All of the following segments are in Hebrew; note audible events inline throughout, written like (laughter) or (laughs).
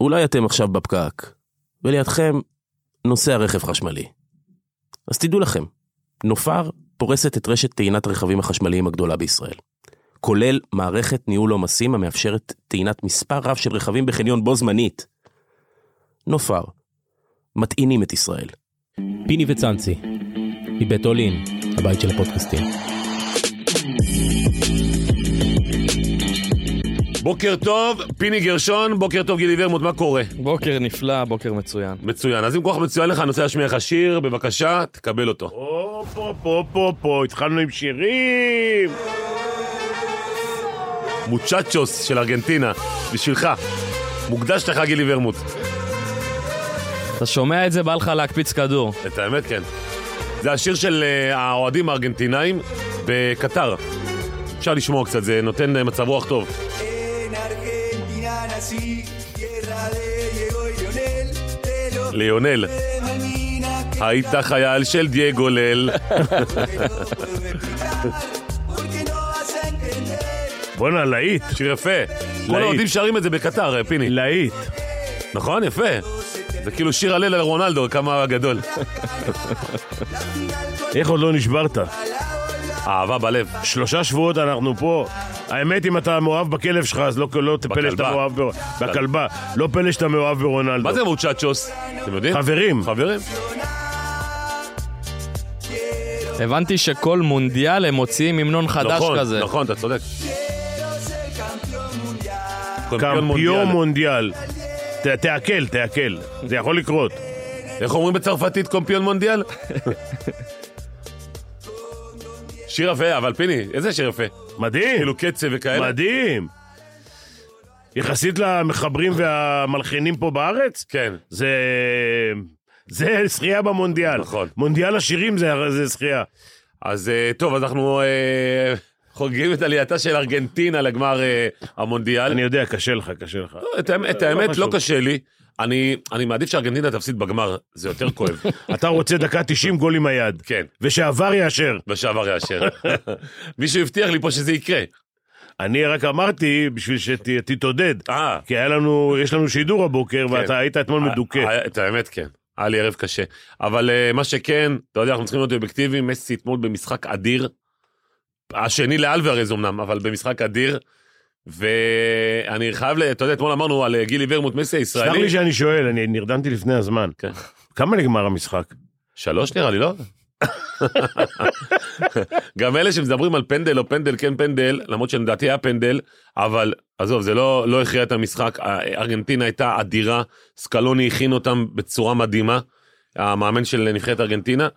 אולי אתם עכשיו בפקק, ולידכם נוסע רכב חשמלי. אז תדעו לכם, נופר פורסת את רשת טעינת הרכבים החשמליים הגדולה בישראל. כולל מערכת ניהול עומסים המאפשרת טעינת מספר רב של רכבים בחניון בו זמנית. נופר, מטעינים את ישראל. פיני וצאנצי, מבית אולין, הבית של הפודקאסטים. בוקר טוב, פיני גרשון, בוקר טוב גילי ורמוט, מה קורה? בוקר נפלא, בוקר מצוין. מצוין, אז אם כל כך מצוין לך, אני רוצה להשמיע לך שיר, בבקשה, תקבל אותו. הופ, הופ, הופ, הופ, התחלנו עם שירים. מוצ'צ'וס של ארגנטינה, בשבילך. מוקדש לך גילי ורמוט. אתה שומע את זה, בא לך להקפיץ כדור. את האמת, כן. זה השיר של אה, האוהדים הארגנטינאים בקטר. אפשר לשמוע קצת, זה נותן מצב רוח טוב. Nací, tierra de Diego y Lionel, (laughs) de los ליונל, que היית חייל של דייגו entender. בואנה, להיט, שיר יפה. כל האוהדים שרים את זה בקטר, פיני. להיט. נכון? יפה. זה כאילו שיר הלל על רונלדו, כמה גדול. איך עוד לא נשברת? אהבה בלב. שלושה שבועות אנחנו פה. האמת, אם אתה מאוהב בכלב שלך, אז לא, לא תפלא שאתה. מאוהב ב... בכלבה. לא פלא שאתה מאוהב ברונלדו. מה זה מוצ'צ'וס? אתם יודעים? חברים. חברים? הבנתי שכל מונדיאל הם מוציאים המנון חדש נכון, כזה. נכון, אתה צודק. קמפיון מונדיאל. תעכל, תעכל. זה יכול לקרות. איך אומרים בצרפתית קומפיון מונדיאל? (laughs) שיר יפה, אבל פיני, איזה שיר יפה. מדהים. כאילו קצב וכאלה. מדהים. יחסית למחברים והמלחינים פה בארץ, כן. זה... זה זכייה במונדיאל. נכון. מונדיאל השירים זה, זה זכייה. אז אה, טוב, אז אנחנו אה, חוגגים את עלייתה של ארגנטינה לגמר אה, המונדיאל. אני יודע, קשה לך, קשה לך. את האמת- את לא האמת, לא. קשה לי. אני אני מעדיף שארגנטינה תפסיד בגמר, זה יותר כואב. (laughs) אתה רוצה דקה 90 גול עם היד. כן, ושעבר יאשר. בשעבר יאשר. (laughs) מישהו הבטיח לי פה שזה יקרה. אני רק אמרתי בשביל שתתעודד. אה, כי היה לנו, יש לנו שידור הבוקר, ואתה היית אתמול מדוכא. את האמת כן, היה לי ערב קשה. אבל אה, מה שכן, אתה יודע, אנחנו צריכים להיות אובייקטיביים, מסי אתמול במשחק אדיר. השני לאלוורז אמנם, אבל במשחק אדיר. ואני חייב, אתה יודע, אתמול אמרנו על אה, גילי ורמוט, מסי סלח הישראלי. לי שאני שואל, אני נרדמתי לפני הזמן. כן. כמה נגמר המשחק? שלוש נראה לי, לא? גם אלה שמדברים על פנדל או פנדל כן פנדל, למרות שלדעתי היה פנדל, אבל עזוב, זה לא, לא הכריע את המשחק. ארגנטינה הייתה אדירה, סקלוני הכין אותם בצורה מדהימה, המאמן של נבחרת ארגנטינה.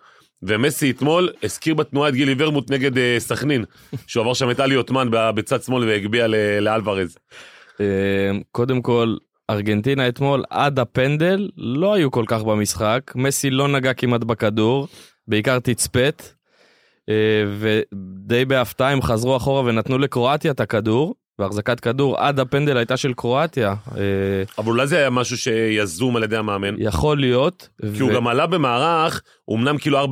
ומסי אתמול הזכיר בתנועה את גילי ורמוט נגד אה, סכנין, שהוא עבר שם את עלי עותמן בצד שמאל והגביה לאלוורז. אה, קודם כל, ארגנטינה אתמול עד הפנדל לא היו כל כך במשחק. מסי לא נגע כמעט בכדור, בעיקר תצפת. אה, ודי בהפתעה הם חזרו אחורה ונתנו לקרואטיה את הכדור. והחזקת כדור עד הפנדל הייתה של קרואטיה. אה, אבל אולי זה היה משהו שיזום על ידי המאמן. יכול להיות. כי הוא ו- גם עלה במערך, אמנם כאילו 4-4-2,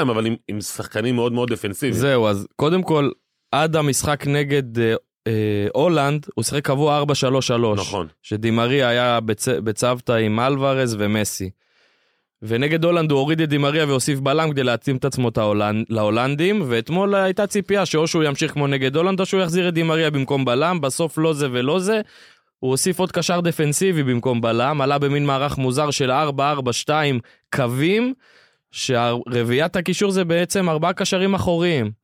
אבל עם, עם שחקנים מאוד מאוד דפנסיביים. זהו, אז קודם כל, עד המשחק נגד אה, אה, הולנד, הוא שיחק קבוע 4-3-3. נכון. שדימריה היה בצ... בצוותא עם אלוורז ומסי. ונגד הולנד הוא הוריד את דימריה והוסיף בלם כדי להתאים את עצמו. להולנדים, ואתמול הייתה ציפייה שאו שהוא ימשיך כמו נגד הולנד או שהוא יחזיר את דימריה במקום בלם, בסוף לא זה ולא זה. הוא הוסיף עוד קשר דפנסיבי במקום בלם, עלה במין מערך מוזר של 4-4-2 קווים, שהרביעיית הקישור זה בעצם ארבעה קשרים אחוריים.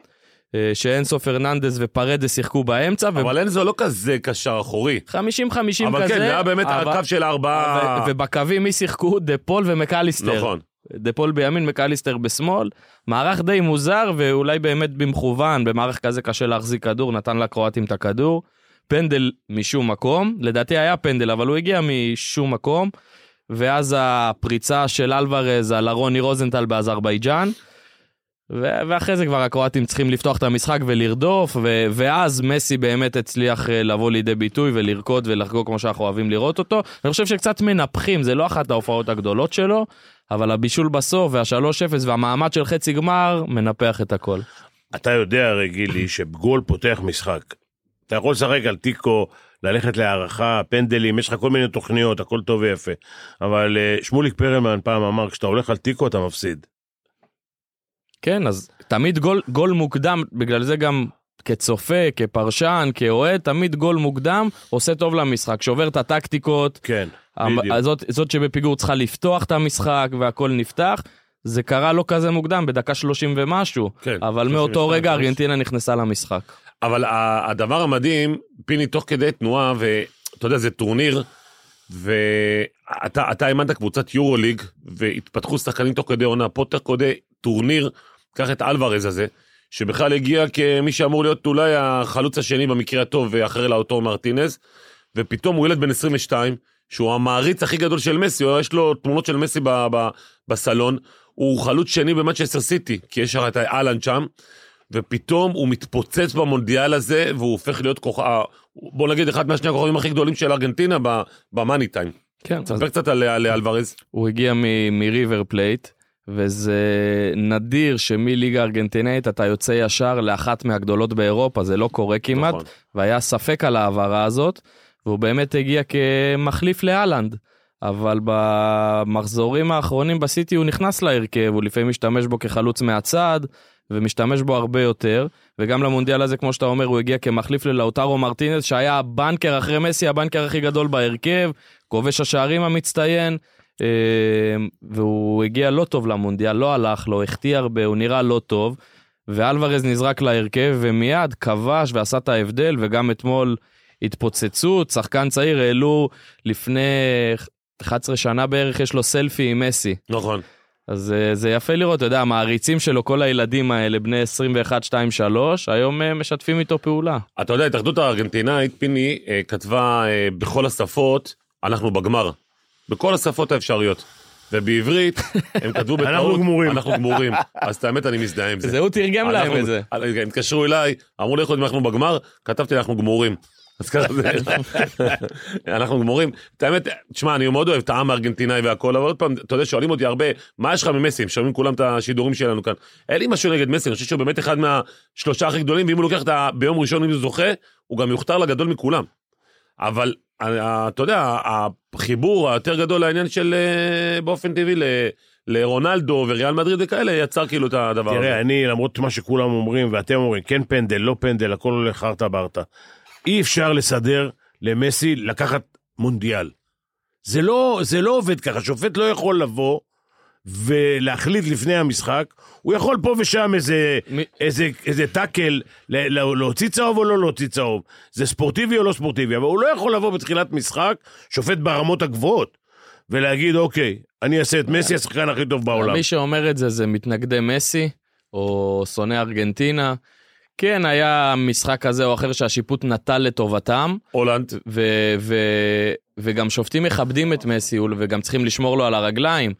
אה, שאנסו פרננדס ופרדס שיחקו באמצע, אבל אנזו לא כזה קשר אחורי. 50-50 כזה. אבל כן, זה היה באמת אבל- הקו של ארבעה... ו- ובקווים מי שיחקו? דה פול ומקליסטר. נכון. דה פול בימין, מקליסטר בשמאל. מערך די מוזר, ואולי באמת במכוון, במערך כזה קשה להחזיק כדור, נתן לקרואטים את הכדור. פנדל משום מקום, לדעתי היה פנדל, אבל הוא הגיע משום מקום. ואז הפריצה של אלוורז על הרוני רוזנטל באזרבייג'אן. ואחרי זה כבר הקרואטים צריכים לפתוח את המשחק ולרדוף, ו- ואז מסי באמת הצליח אה, לבוא לידי ביטוי ולרקוד ולחגוג כמו שאנחנו אוהבים לראות אותו. אני חושב שקצת מנפחים, זה לא אחת ההופעות הגדולות שלו, אבל הבישול בסוף וה-3-0 והמעמד של חצי גמר מנפח את הכל. אתה יודע הרי גילי שגול פותח משחק. אתה יכול לשחק על תיקו, ללכת להערכה, פנדלים, יש לך כל מיני תוכניות, הכל טוב ויפה. אבל אה, שמוליק פרלמן פעם אמר, כשאתה הולך על תיקו אתה מפסיד. כן, אז תמיד גול, גול מוקדם, בגלל זה גם כצופה, כפרשן, כאוהד, תמיד גול מוקדם עושה טוב למשחק, שובר את הטקטיקות. כן, המ- בדיוק. זאת, זאת שבפיגור צריכה לפתוח את המשחק והכל נפתח. זה קרה לא כזה מוקדם, בדקה 30 ומשהו, כן, אבל 32, מאותו רגע. ארגנטינה נכנסה למשחק. אבל הדבר המדהים, פיני תוך כדי תנועה, ואתה יודע, זה טורניר, ואתה אתה אימנת קבוצת יורוליג, והתפתחו שחקנים תוך כדי עונה, פה תוך כדי טורניר, קח את אלוורז הזה, שבכלל הגיע כמי שאמור להיות אולי החלוץ השני במקרה הטוב, ואחרי לאוטרו מרטינז, ופתאום הוא ילד בן 22, שהוא המעריץ הכי גדול של מסי, יש לו תמונות של מסי ב- ב- בסלון, הוא חלוץ שני במנצ'סטר סיטי, כי יש הרי את הולאנד שם, ופתאום הוא מתפוצץ במונדיאל הזה, והוא הופך להיות כוכב, בוא נגיד אחד מהשני הכוכבים הכי גדולים של ארגנטינה ב money time. כן, אז תספר קצת על על אלוורז. הוא הגיע מריבר פלייט, וזה נדיר שמליגה ארגנטינאית אתה יוצא ישר לאחת מהגדולות באירופה, זה לא קורה כמעט, נכון. והיה ספק על ההעברה הזאת, והוא באמת הגיע כמחליף לאלנד. אבל במחזורים האחרונים בסיטי הוא נכנס להרכב, הוא לפעמים משתמש בו כחלוץ מהצד, ומשתמש בו הרבה יותר, וגם למונדיאל הזה, כמו שאתה אומר, הוא הגיע כמחליף ללאוטרו מרטינז, שהיה הבנקר אחרי מסי, הבנקר הכי גדול בהרכב, כובש השערים המצטיין, והוא הגיע לא טוב למונדיאל, לא הלך לו, החטיא הרבה, הוא נראה לא טוב, ואלוורז נזרק להרכב, ומיד כבש ועשה את ההבדל, וגם אתמול התפוצצות, שחקן צעיר, העלו לפני 11 שנה בערך, יש לו סלפי עם מסי. נכון. אז אה, זה יפה לראות, אתה יודע, המעריצים שלו, כל הילדים האלה, בני 21, 2, 3, היום אה, משתפים איתו פעולה. אתה יודע, ההתאחדות הארגנטינאית, פיני, אה, כתבה בכל השפות, אנחנו בגמר. בכל השפות האפשריות. ובעברית, הם כתבו בטעות, אנחנו גמורים. אנחנו גמורים. אז את האמת, אני מזדהה עם זה. זה הוא תרגם להם אנחנו- את זה. אה, הם התקשרו אליי, אמרו לי איך אנחנו בגמר, כתבתי אנחנו גמורים. אז ככה זה, אנחנו גמורים. את האמת, תשמע, אני מאוד אוהב את העם הארגנטינאי והכל, אבל עוד פעם, אתה יודע, שואלים אותי הרבה, מה יש לך ממסי? הם שומעים כולם את השידורים שלנו כאן. אין לי משהו נגד מסי, אני חושב שהוא באמת אחד מהשלושה הכי גדולים, ואם הוא לוקח את ה... ביום ראשון, אם הוא זוכה, הוא גם יוכתר לגדול מכולם. אבל, אתה יודע, החיבור היותר גדול לעניין של אה, באופן טבעי ל- לרונלדו וריאל מדריד וכאלה, יצר כאילו את הדבר הזה. תראה, אני, למרות מה שכולם אומרים, ואתם אומרים, כן פנדל, לא פנדל, הכל הולך חרטה ברטה. אי אפשר לסדר למסי לקחת מונדיאל. זה לא, זה לא עובד ככה, שופט לא יכול לבוא ולהחליט לפני המשחק, הוא יכול פה ושם איזה, מי- איזה, איזה טאקל, להוציא צהוב או לא להוציא צהוב. זה ספורטיבי או לא ספורטיבי, אבל הוא לא יכול לבוא בתחילת משחק, שופט ברמות הגבוהות, ולהגיד, אוקיי, אני אעשה את מסי השחקן הכי טוב בעולם. מי שאומר את זה זה מתנגדי מסי, או שונא ארגנטינה. כן, היה משחק כזה או אחר שהשיפוט נטל לטובתם, הולנד, ו- ו- וגם שופטים מכבדים את מסי וגם צריכים לשמור לו על הרגליים.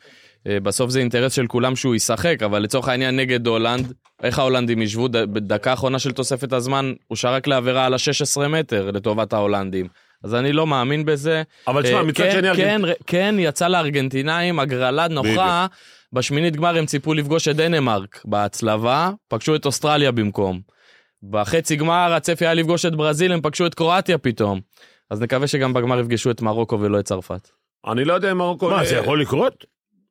אה, בסוף זה אינטרס של כולם שהוא ישחק, אבל לצורך העניין נגד הולנד, איך ההולנדים ישבו? ד- בדקה האחרונה של תוספת הזמן, הוא שרק לעבירה על ה-16 מטר לטובת ההולנדים. אז אני לא מאמין בזה. אבל תשמע, אה, מצד כן, שני, כן, ר- כן, יצא לארגנטינאים הגרלה נוחה. בשמינית גמר הם ציפו לפגוש את דנמרק בהצלבה, פגשו את אוסטרליה במקום. בחצי גמר הצפי היה לפגוש את ברזיל, הם פגשו את קרואטיה פתאום. אז נקווה שגם בגמר יפגשו את מרוקו ולא את צרפת. אני לא יודע אם מרוקו... מה, זה יכול לקרות?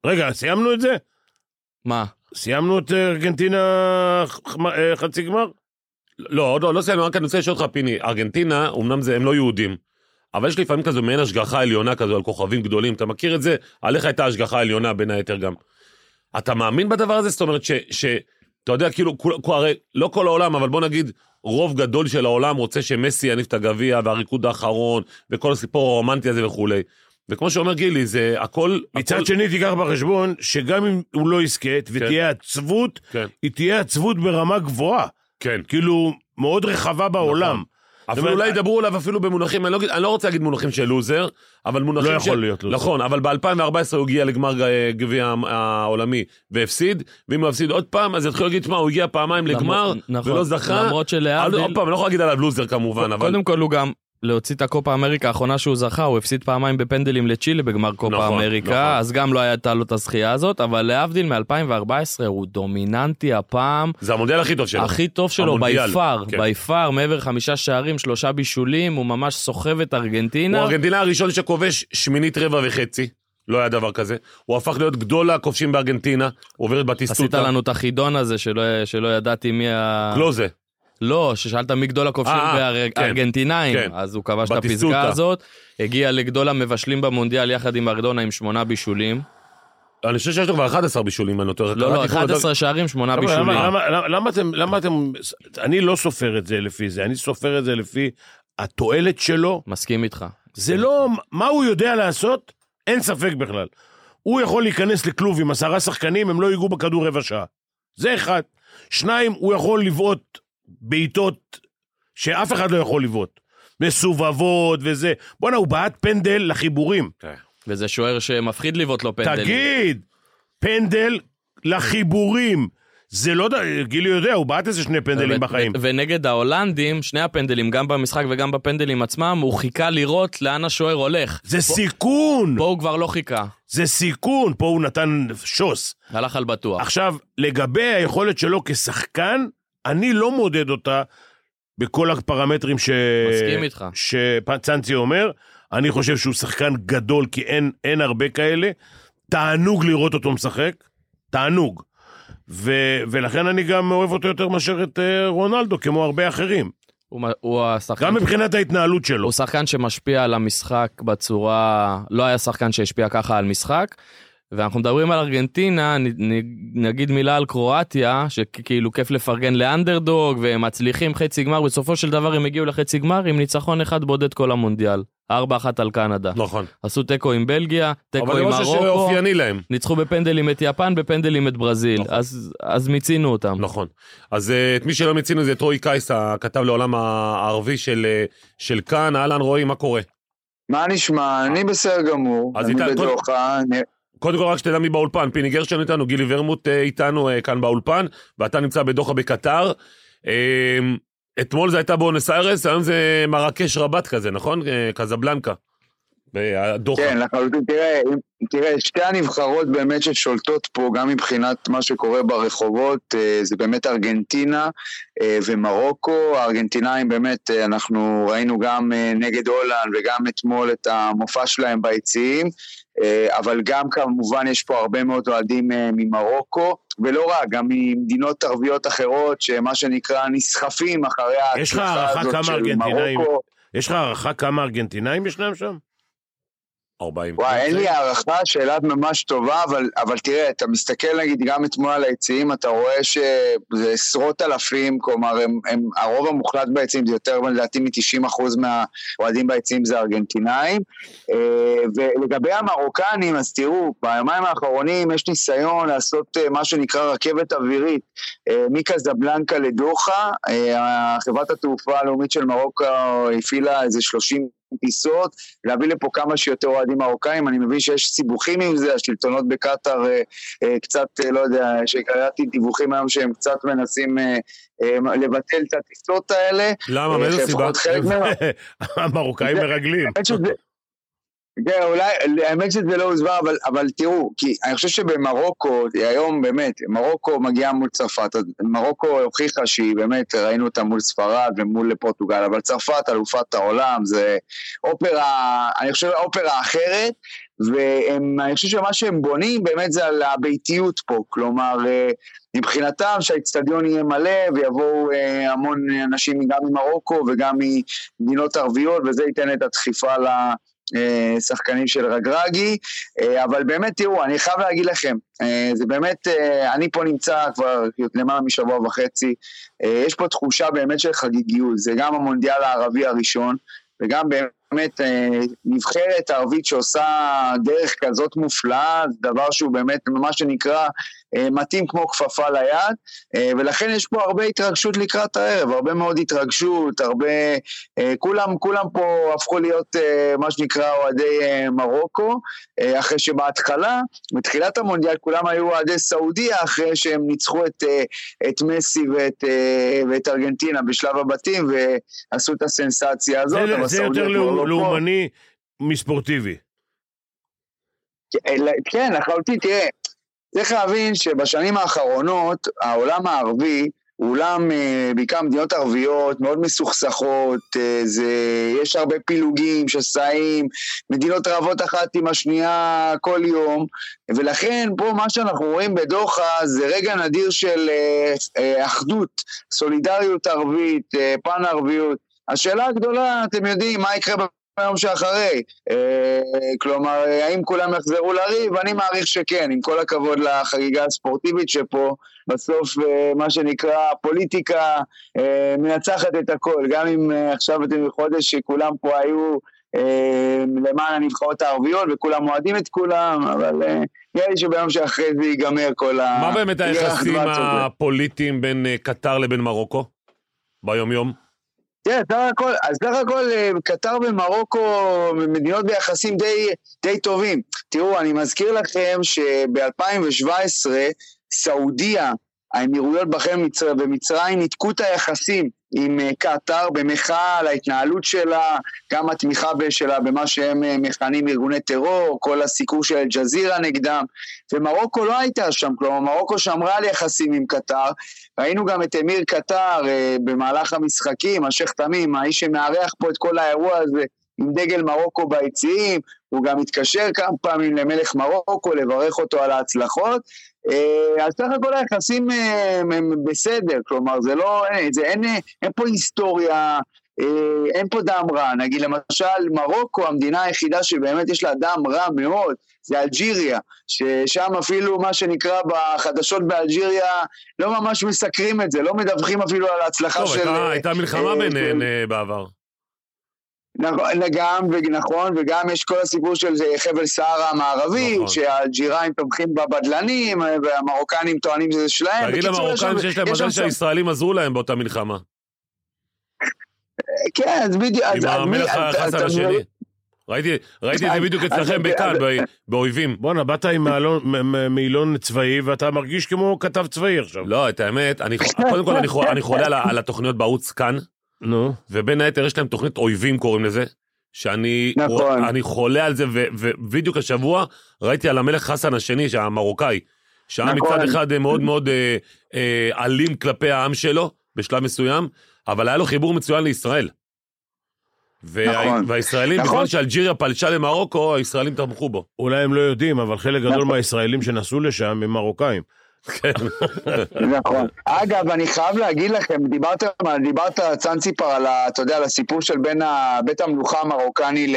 רגע, סיימנו את זה? מה? סיימנו את ארגנטינה אה, חצי גמר? לא, עוד לא, לא סיימנו, רק אני רוצה לשאול אותך, פיני, ארגנטינה, אמנם זה, הם לא יהודים, אבל יש לפעמים כזו מעין השגחה עליונה כזו על כוכבים גדולים, אתה מכיר את זה? עליך הייתה השגחה עליונה בין היתר גם. אתה מאמין בדבר הזה? זאת אומרת ש... ש אתה יודע, כאילו, כול, כול, הרי לא כל העולם, אבל בוא נגיד, רוב גדול של העולם רוצה שמסי יניף את הגביע והריקוד האחרון, וכל הסיפור הרומנטי הזה וכולי. וכמו שאומר גילי, זה הכל... מצד הכל, שני, תיקח בחשבון שגם אם הוא לא יזכה ותהיה עצבות, כן, היא תהיה עצבות ברמה גבוהה. כן. כאילו, מאוד רחבה בעולם. אפילו אומרת, אולי ידברו עליו אפילו במונחים, אני לא, אני לא רוצה להגיד מונחים של לוזר, אבל מונחים לא של... יכול להיות לוזר. נכון, אבל ב-2014 הוא הגיע לגמר אה, גביע העולמי והפסיד, ואם הוא יפסיד עוד פעם, אז יתחילו להגיד, שמע, הוא הגיע פעמיים לגמר נכון, ולא זכה. למרות אבל שלהבדיל, עוד פעם, אני לא יכול להגיד עליו לוזר כמובן, אבל... קודם כל הוא גם להוציא את הקופה אמריקה האחרונה שהוא זכה, הוא הפסיד פעמיים בפנדלים לצ'ילה בגמר קופה נכון, אמריקה, נכון. אז גם לא הייתה לו את הזכייה הזאת, אבל להבדיל מ-2014 הוא דומיננטי הפעם, זה המונדיאל הכי טוב שלו. הכי טוב שלו ביפר, כן. ביפר, מעבר חמישה שערים, שלושה בישולים, הוא ממש סוחב את הוא ארגנטינה. הראשון שכובש שמינית רבע וחצי. לא היה דבר כזה. הוא הפך להיות גדול הכובשים בארגנטינה, עובר את עשית בטיסטוטה. לנו את החידון הזה שלא, שלא ידעתי מי ה... קלוזה. לא, ששאלת מי גדול הכובשים אה, כן, בארגנטינאים, כן. אז הוא כבש את. הפסגה הזאת, הגיע לגדול המבשלים במונדיאל יחד עם ארדונה עם שמונה בישולים. אני חושב שיש לו כבר 11 בישולים, אני נותן. לא, לא, 11 שערים, שמונה למה, בישולים. למה אתם, אני לא סופר את זה לפי זה, אני סופר את זה לפי התועלת שלו. מסכים איתך. זה לא, מה הוא יודע לעשות, אין ספק בכלל. הוא יכול להיכנס לכלוב עם עשרה שחקנים, הם לא ייגעו בכדור רבע שעה. זה אחד. שניים, הוא יכול לבעוט בעיטות שאף אחד לא יכול לבעוט. מסובבות וזה. בואנה, הוא בעט פנדל לחיבורים. וזה שוער שמפחיד לבעוט לו פנדלים. תגיד, פנדל לחיבורים. זה לא, גילי יודע, הוא בעט איזה שני פנדלים ו- בחיים. ו- ונגד ההולנדים, שני הפנדלים, גם במשחק וגם בפנדלים עצמם, הוא חיכה לראות לאן השוער הולך. זה סיכון, פה הוא כבר לא חיכה, זה סיכון, פה הוא נתן שוס. הלך על בטוח. עכשיו, לגבי היכולת שלו כשחקן, אני לא מודד אותה בכל הפרמטרים ש... מסכים איתך. שצאנצי אומר. אני חושב שהוא שחקן גדול, כי אין, אין הרבה כאלה. תענוג לראות אותו משחק, תענוג. ו, ולכן אני גם אוהב אותו יותר מאשר את אה, רונלדו, כמו הרבה אחרים. הוא הוא השחקן... גם מבחינת ההתנהלות שלו. הוא שחקן שמשפיע על המשחק בצורה... לא היה שחקן שהשפיע ככה על משחק. ואנחנו מדברים על ארגנטינה, נגיד מילה על קרואטיה, שכאילו כיף לפרגן לאנדרדוג, והם מצליחים חצי גמר, בסופו של דבר הם הגיעו לחצי גמר עם ניצחון אחד בודד כל המונדיאל. 4-1 על קנדה. נכון. עשו תיקו עם בלגיה, תיקו אבל עם זה משהו מרוקו, שאופייני להם. ניצחו בפנדלים את יפן, בפנדלים את ברזיל. נכון. אז, אז מיצינו אותם. נכון. אז אה, את מי שלא מצינו זה את רועי קייס, הכתב לעולם הערבי של, אה, של כאן. אהלן רועי, מה קורה? מה נשמע? אני בסדר גמור, אז אני בדוחה, אני- קודם כל רק שתדע מי באולפן, פיני גרשטיין איתנו, גילי ורמוט אה, איתנו אה, כאן באולפן, ואתה נמצא בדוחה בקטר. אה, אתמול זה הייתה באונס איירס, היום זה מרקש רבת כזה, נכון? קזבלנקה. בדוחה. כן, לחלוטין, תראה, תראה, שתי הנבחרות באמת ששולטות פה, גם מבחינת מה שקורה ברחובות, אה, זה באמת ארגנטינה אה, ומרוקו. הארגנטינאים באמת, אה, אנחנו ראינו גם נגד הולנד וגם אתמול את המופע שלהם ביציעים, אבל גם כמובן יש פה הרבה מאוד אוהדים ממרוקו, ולא רק, גם ממדינות ערביות אחרות, שמה שנקרא נסחפים אחרי ההצלחה הזאת של? מרוקו. יש לך הערכה כמה ארגנטינאים ישנם שם? 40. וואי, אין לי הערכה, שאלה ממש טובה, אבל, אבל תראה, אתה מסתכל נגיד גם אתמול על היציעים, אתה רואה שזה עשרות אלפים, כלומר, הם, הם, הרוב המוחלט ביציעים, זה יותר לדעתי מ-90% מהאוהדים ביציעים זה ארגנטינאים. אה, ולגבי המרוקנים, אז תראו, ביומיים האחרונים יש ניסיון לעשות אה, מה שנקרא רכבת אווירית אה, מקזבלנקה לדוחה. חברת התעופה הלאומית של מרוקו הפעילה איזה 30 טיסות, להביא לפה כמה שיותר אוהדים מרוקאים, אני מבין שיש סיבוכים עם זה, השלטונות בקטאר אה, אה, קצת, אה, לא יודע, שקראתי דיווחים היום שהם קצת מנסים אה, אה, לבטל את הטיסות האלה. למה? אה, מאיזה סיבה? (laughs) המרוקאים מרגלים. כן, אולי, האמת שזה לא הוסבר, אבל, אבל תראו, כי אני חושב שבמרוקו, היום באמת, מרוקו מגיעה מול צרפת, מרוקו הוכיחה שהיא באמת, ראינו אותה מול ספרד ומול פורטוגל, אבל צרפת, אלופת העולם, זה אופרה, אני חושב אופרה אחרת, ואני חושב שמה שהם בונים באמת זה על הביתיות פה, כלומר, אה, מבחינתם שהאיצטדיון יהיה מלא ויבואו אה, המון אנשים גם ממרוקו וגם ממדינות ערביות, וזה ייתן את הדחיפה ל... אה, שחקנים של רגרגי, אה, אבל באמת תראו, אני חייב להגיד לכם, אה, זה באמת, אני פה נמצא כבר למעלה משבוע וחצי, יש פה תחושה באמת של חגיגיות, זה גם המונדיאל הערבי הראשון, וגם באמת נבחרת ערבית שעושה דרך כזאת מופלאה, זה דבר שהוא באמת, מה שנקרא, מתאים כמו כפפה ליד, אה, ולכן יש פה הרבה התרגשות לקראת הערב, הרבה מאוד התרגשות, הרבה... אה, כולם, כולם פה הפכו להיות אה, מה שנקרא אוהדי אה, מרוקו, אה, אחרי שבהתחלה, בתחילת המונדיאל, כולם היו אוהדי סעודיה, אחרי שהם ניצחו את, אה, את מסי ואת, אה, ואת ארגנטינה בשלב הבתים, ועשו את הסנסציה הזאת, זה, אבל זה סעודיה יותר כבר לא פה. לאומני מספורטיבי. כן, לחלוטין, תראה, צריך להבין שבשנים האחרונות העולם הערבי הוא עולם, אה, בעיקר מדינות ערביות, מאוד מסוכסכות, אה, זה, יש הרבה פילוגים, שסעים, מדינות רבות אחת עם השנייה כל יום, ולכן פה מה שאנחנו רואים בדוחה זה רגע נדיר של אה, אחדות, סולידריות ערבית, פן ערביות. השאלה הגדולה, אתם יודעים, מה יקרה ביום שאחרי? אה, כלומר, האם כולם יחזרו לריב? אני מעריך שכן, עם כל הכבוד לחגיגה הספורטיבית שפה, בסוף אה, מה שנקרא פוליטיקה אה, מנצחת את הכל, גם אם עכשיו אתם בחודש שכולם פה היו למען הנבחרות הערביות וכולם אוהדים את כולם, אבל אה, נראה לי שביום שאחרי זה ייגמר כל ה... מה באמת היחסים. הפוליטיים בין קטר לבין מרוקו? ביום-יום? תראה, סך הכל, אז סך הכל אה, קטר ומרוקו מדינות ביחסים די, די טובים. תראו, אני מזכיר לכם שב-2017 סעודיה, האמירויות בחריין מצר- ומצרים ניתקו את היחסים עם אה, קטר במחאה על ההתנהלות שלה, גם התמיכה שלה במה שהם אה, מכנים ארגוני טרור, כל הסיקור של אל-ג'זירה נגדם, ומרוקו לא הייתה שם, כלומר מרוקו שמרה על יחסים עם קטר, ראינו גם את אמיר קטר אה, במהלך המשחקים, השייח' תמים, האיש שמארח פה את כל האירוע הזה עם דגל מרוקו ביציעים, הוא גם התקשר כמה פעמים למלך מרוקו לברך אותו על ההצלחות. אה, אז סך הכל היחסים אה, הם בסדר, כלומר זה לא, אין, זה, אין, אין פה היסטוריה, אה, אין פה דם רע. נגיד למשל מרוקו, המדינה היחידה שבאמת יש לה דם רע מאוד, זה אלג'יריה, ששם אפילו מה שנקרא בחדשות באלג'יריה לא ממש מסקרים את זה, לא מדווחים אפילו על ההצלחה טוב, של... הייתה- הייתה מלחמה אה, אה, בעבר. נכון, גם, ונכון, וגם יש כל הסיפור של זה, חבל סהרה המערבי, נכון. שהאלג'יראים תומכים בבדלנים, והמרוקנים טוענים שזה שלהם. תגיד שם- שיש להם מזל שהישראלים עזרו להם באותה מלחמה. כן, אז בדיוק. עם המלך אז- השני. ראיתי ראיתי את זה בדיוק אצלכם בכאן, באויבים. בואנה, באת עם מעילון צבאי ואתה מרגיש כמו כתב צבאי עכשיו. לא, את האמת, קודם כל אני חו- אני חולה על התוכניות בערוץ כאן, נו. ובין היתר יש להם תוכנית אויבים קוראים לזה, שאני נכון. אני חולה על זה, ו- ובדיוק השבוע ראיתי על המלך חסן השני, המרוקאי, שהיה נכון. מצד אחד אה, מאוד מאוד אה, אה, אלים כלפי העם שלו, בשלב מסוים, אבל היה לו חיבור מצוין לישראל. וה- נכון. והישראלים, נכון. בזמן שאלג'יריה פלשה למרוקו, הישראלים תמכו בו. אולי הם לא יודעים, אבל חלק גדול נכון. מהישראלים שנסעו לשם הם מרוקאים. נכון. אגב, אני חייב להגיד לכם, דיברת, דיברת צאנציפר, על ה, אתה יודע, על הסיפור של בין ה, בית המלוכה המרוקני ל,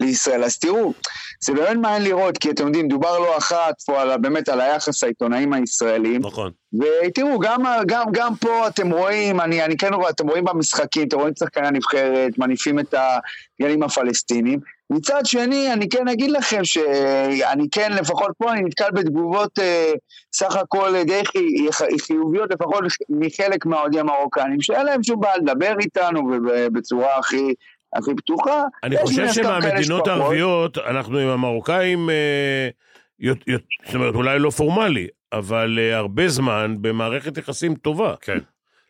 לישראל. אז תראו, זה באמת מעניין לראות, כי אתם יודעים, דובר לא אחת פה על, באמת על היחס העיתונאים הישראלים. נכון. ותראו, גם, גם, גם פה אתם רואים, אני, אני כן רואה, אתם רואים במשחקים, אתם רואים את שחקני הנבחרת, מניפים את הדגלים הפלסטינים. מצד שני, אני כן אגיד לכם שאני כן, לפחות פה, אני נתקל בתגובות אה, סך הכל אה, די חי, חי, חיוביות, לפחות מחלק מהאוהדים המרוקנים, שאין להם שום בעיה לדבר איתנו ובצורה הכי, הכי פתוחה. אני חושב שמהמדינות. הערביות, אנחנו עם המרוקאים, אה, יות- יות- זאת אומרת, אולי לא פורמלי, אבל אה, הרבה זמן במערכת יחסים טובה. כן.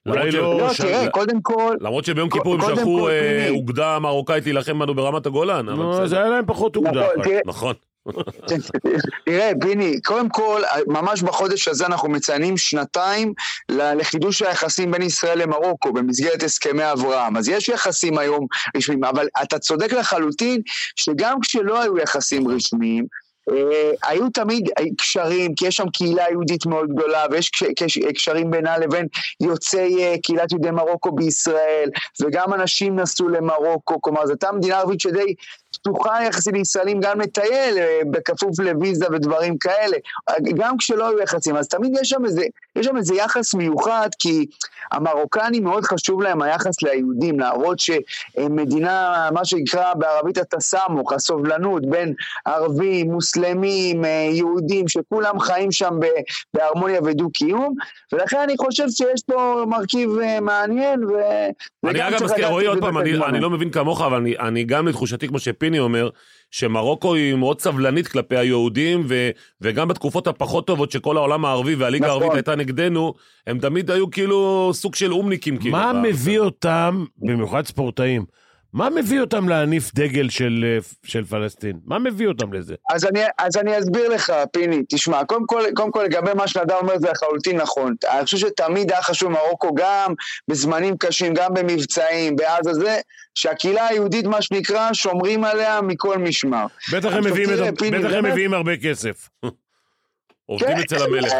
אולי לא... לא, ש- תראה, קודם כל, למרות שביום כיפור הם שלחו אה. אוגדה מרוקאית להילחם בנו ברמת הגולן, אבל נו, בסדר. זה היה להם פחות אוגדה. נכון. תראה, נכון. (laughs) תראה, פיני, קודם כל, ממש בחודש הזה אנחנו מציינים שנתיים לחידוש היחסים בין ישראל למרוקו במסגרת הסכמי אברהם. אז יש יחסים היום רשמיים, אבל אתה צודק לחלוטין שגם כשלא היו יחסים רשמיים, אה, היו תמיד קשרים, כי יש שם קהילה יהודית מאוד גדולה, ויש קש- קשרים בינה לבין יוצאי אה, קהילת יהודי מרוקו בישראל, וגם אנשים נסעו למרוקו, כלומר זו הייתה מדינה ערבית שדי פתוחה יחסית לישראלים גם לטייל, אה, בכפוף לוויזה ודברים כאלה, גם כשלא היו יחסים, אז תמיד יש שם איזה, יש שם איזה יחס מיוחד, כי המרוקנים מאוד חשוב להם היחס ליהודים, להראות שמדינה, מה שנקרא בערבית התסמוך, הסובלנות בין ערבים, מוסלמים, אה, יהודים, שכולם חיים שם בהרמוניה ודו-קיום, ולכן אני חושב שיש פה מרכיב אה, מעניין, ו... אני אגב מזכיר, רועי, עוד פעם, אני, זמן. אני לא מבין כמוך, אבל אני, אני גם לתחושתי, כמו שפיני אומר, שמרוקו היא מאוד סבלנית כלפי היהודים, ו, וגם בתקופות הפחות טובות שכל העולם הערבי והליגה נכון. הערבית הייתה נגדנו, הם תמיד היו כאילו סוג של אומניקים. כאילו, מה ב- מביא אותם, במיוחד ספורטאים, מה מביא אותם להניף דגל של, אה, של פלסטין? מה מביא אותם לזה? אז אני, אז אני אסביר לך, פיני, תשמע, קודם כל, קודם כל לגבי מה שנדב אומר זה לחלוטין נכון. אני חושב שתמיד היה חשוב מרוקו גם בזמנים קשים, גם במבצעים, בעזה זה, שהקהילה היהודית, מה שנקרא, שומרים עליה מכל משמר. בטח הם מביאים, את, פיני, בטח הם מביאים הרבה כסף. (laughs) עובדים כן, אצל המלך.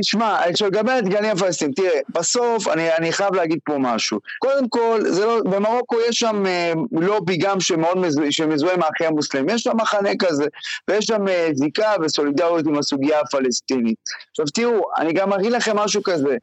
תשמע, לגבי הדגלים הפלסטינים, תראה, בסוף אני, אני חייב להגיד פה משהו. קודם כל, זה לא, במרוקו יש שם אה, לובי גם שמאוד מזוהה, שמזוהה עם האחים המוסלמים, יש שם מחנה כזה, ויש שם אה, זיקה וסולידריות עם הסוגיה הפלסטינית. עכשיו תראו, אני גם אגיד לכם משהו כזה.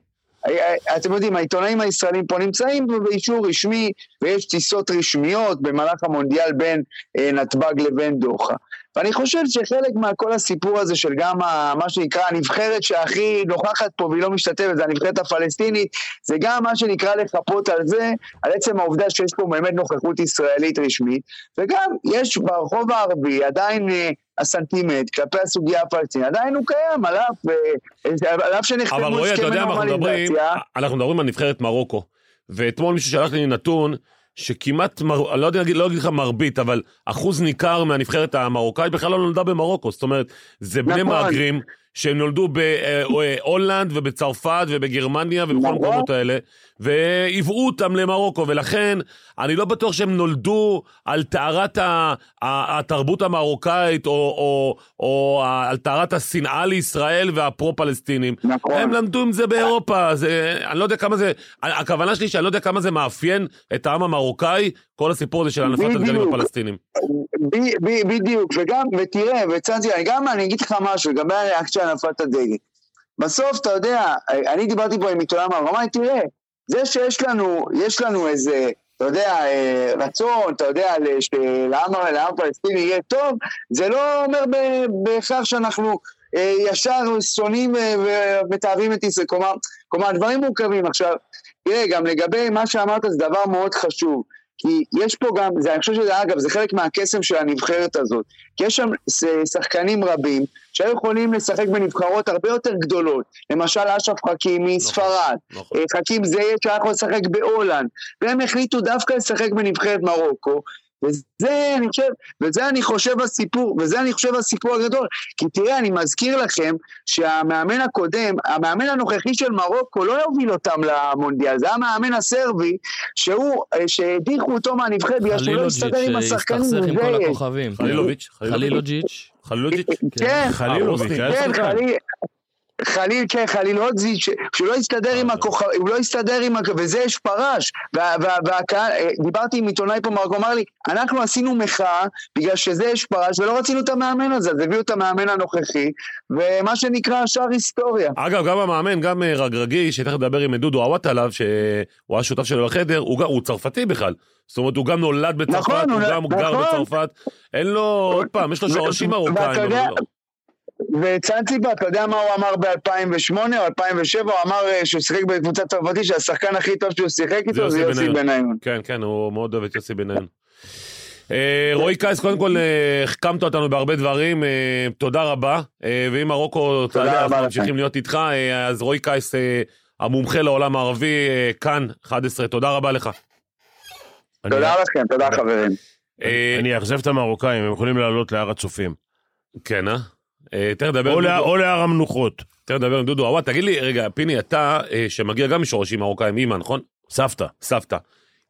אה, אה, אתם יודעים, העיתונאים הישראלים פה נמצאים באישור רשמי, ויש טיסות רשמיות במהלך המונדיאל בין אה, נתב"ג לבין דוחה. ואני חושב שחלק מכל הסיפור הזה של גם ה, מה שנקרא הנבחרת שהכי נוכחת פה והיא לא משתתפת, זה הנבחרת הפלסטינית, זה גם מה שנקרא לחפות על זה, על עצם העובדה שיש פה באמת נוכחות ישראלית רשמית, וגם יש ברחוב הערבי עדיין אה, הסנטימנט כלפי הסוגיה הפלסטינית, עדיין הוא קיים, על אף, אה, על אף שנחתמו אבל רועי, אתה הסכמי יודע מה אנחנו מדברים? נורמליזציה. אנחנו מדברים על נבחרת מרוקו. ואתמול מישהו שלח לי נתון שכמעט, מר- אני לא יודע להגיד- לא אגיד לך מרבית, אבל אחוז ניכר מהנבחרת המרוקאית בכלל לא נולדה במרוקו. זאת אומרת, זה בני נכון. מהגרים שהם נולדו בהולנד ובצרפת ובגרמניה ובכל נכון. המקומות האלה, והיוו אותם למרוקו, ולכן אני לא בטוח שהם נולדו על טהרת התרבות המרוקאית, או, או, או על טהרת השנאה לישראל והפרו-פלסטינים. נכון. הם למדו עם זה באירופה, זה, אני לא יודע כמה זה, הכוונה שלי שאני לא יודע כמה זה מאפיין את העם המרוקאי, כל הסיפור הזה של הנפת הדגלים. הפלסטינים. בדיוק, וגם, ותראה, וצנתי, אני גם, אני אגיד לך משהו לגבי הריאקציה להנפת הדגל. בסוף, אתה יודע, אני דיברתי פה עם עיתונאי מהרמאי, תראה, זה שיש לנו, יש לנו איזה, אתה יודע, אה, רצון, אתה יודע, שלעם לעם הפלסטיני יהיה טוב, זה לא אומר בהכרח שאנחנו אה, ישר שונאים אה, ומתעבים את ישראל. כלומר, כלומר, הדברים מורכבים. עכשיו, תראה, גם לגבי מה שאמרת, זה דבר מאוד חשוב. כי יש פה גם, זה, אני חושב שזה אגב, זה חלק מהקסם של הנבחרת הזאת. כי יש שם שחקנים רבים שהיו יכולים לשחק בנבחרות הרבה יותר גדולות. למשל אשרף חכימי מספרד, נכון. אה, חכים זייד שהיה יכול לשחק בהולנד, והם החליטו דווקא לשחק בנבחרת מרוקו. וזה אני חושב, וזה אני חושב הסיפור, וזה אני חושב הסיפור הגדול. כי תראה, אני מזכיר לכם שהמאמן הקודם, המאמן הנוכחי של מרוקו לא יוביל אותם למונדיאל, זה המאמן הסרבי, שהוא, אה, שהדיחו אותו מהנבחרת בגלל שהוא לא הסתדר עם חלילוג'יץ' השחקנים, שהסתכסך עם כל. הכוכבים. חלילוביץ', חלילוג'יץ'. חלילוביץ', כן, חלילוביץ', חליל, כן, חליל הודזיץ', שהוא לא הסתדר עם הכוכב, הוא לא הסתדר עם, הכ- וזה יש פרש, וה- וה- והקהל, אה, דיברתי עם עיתונאי פה מרקו, אמר לי, אנחנו עשינו מחאה בגלל שזה יש פרש, ולא רצינו את המאמן הזה, אז הביאו את המאמן הנוכחי, ומה שנקרא השאר היסטוריה. אגב, גם המאמן, גם אה, רגרגי, שתכף נדבר עם דודו עוואט עליו, שהוא היה שותף שלו בחדר, הוא, הוא צרפתי בכלל. זאת אומרת, הוא גם נולד בצרפת, נכון, הוא הוא גם גר נכון. בצרפת. אין לו, עוד פעם, יש לו שורשים מרוקאים. יודע-. וצנציבה, אתה יודע מה הוא אמר ב-2008 או 2007? הוא אמר אה, שהוא שיחק בקבוצה צרפתית, שהשחקן הכי טוב שהוא שיחק איתו זה יוסי בניון. כן, כן, הוא מאוד אוהב את יוסי בניון. אה, רועי קייס, קודם כל אה, החכמת אותנו בהרבה דברים, תודה רבה. ואם מרוקו תעלה, רבה אנחנו. ממשיכים להיות איתך. אז רועי קייס, המומחה לעולם הערבי, כאן, 11, תודה רבה לך. תודה לכם, תודה חברים. אני אאכזב את המרוקאים, הם יכולים לעלות להר הצופים. כן, אה? אה, תכף נדבר או להר המנוחות. תכף נדבר עם דודו עוואט. תגיד לי, רגע, פיני, אתה, אה, שמגיע גם משורשים מרוקאים, אימא, נכון? סבתא. סבתא.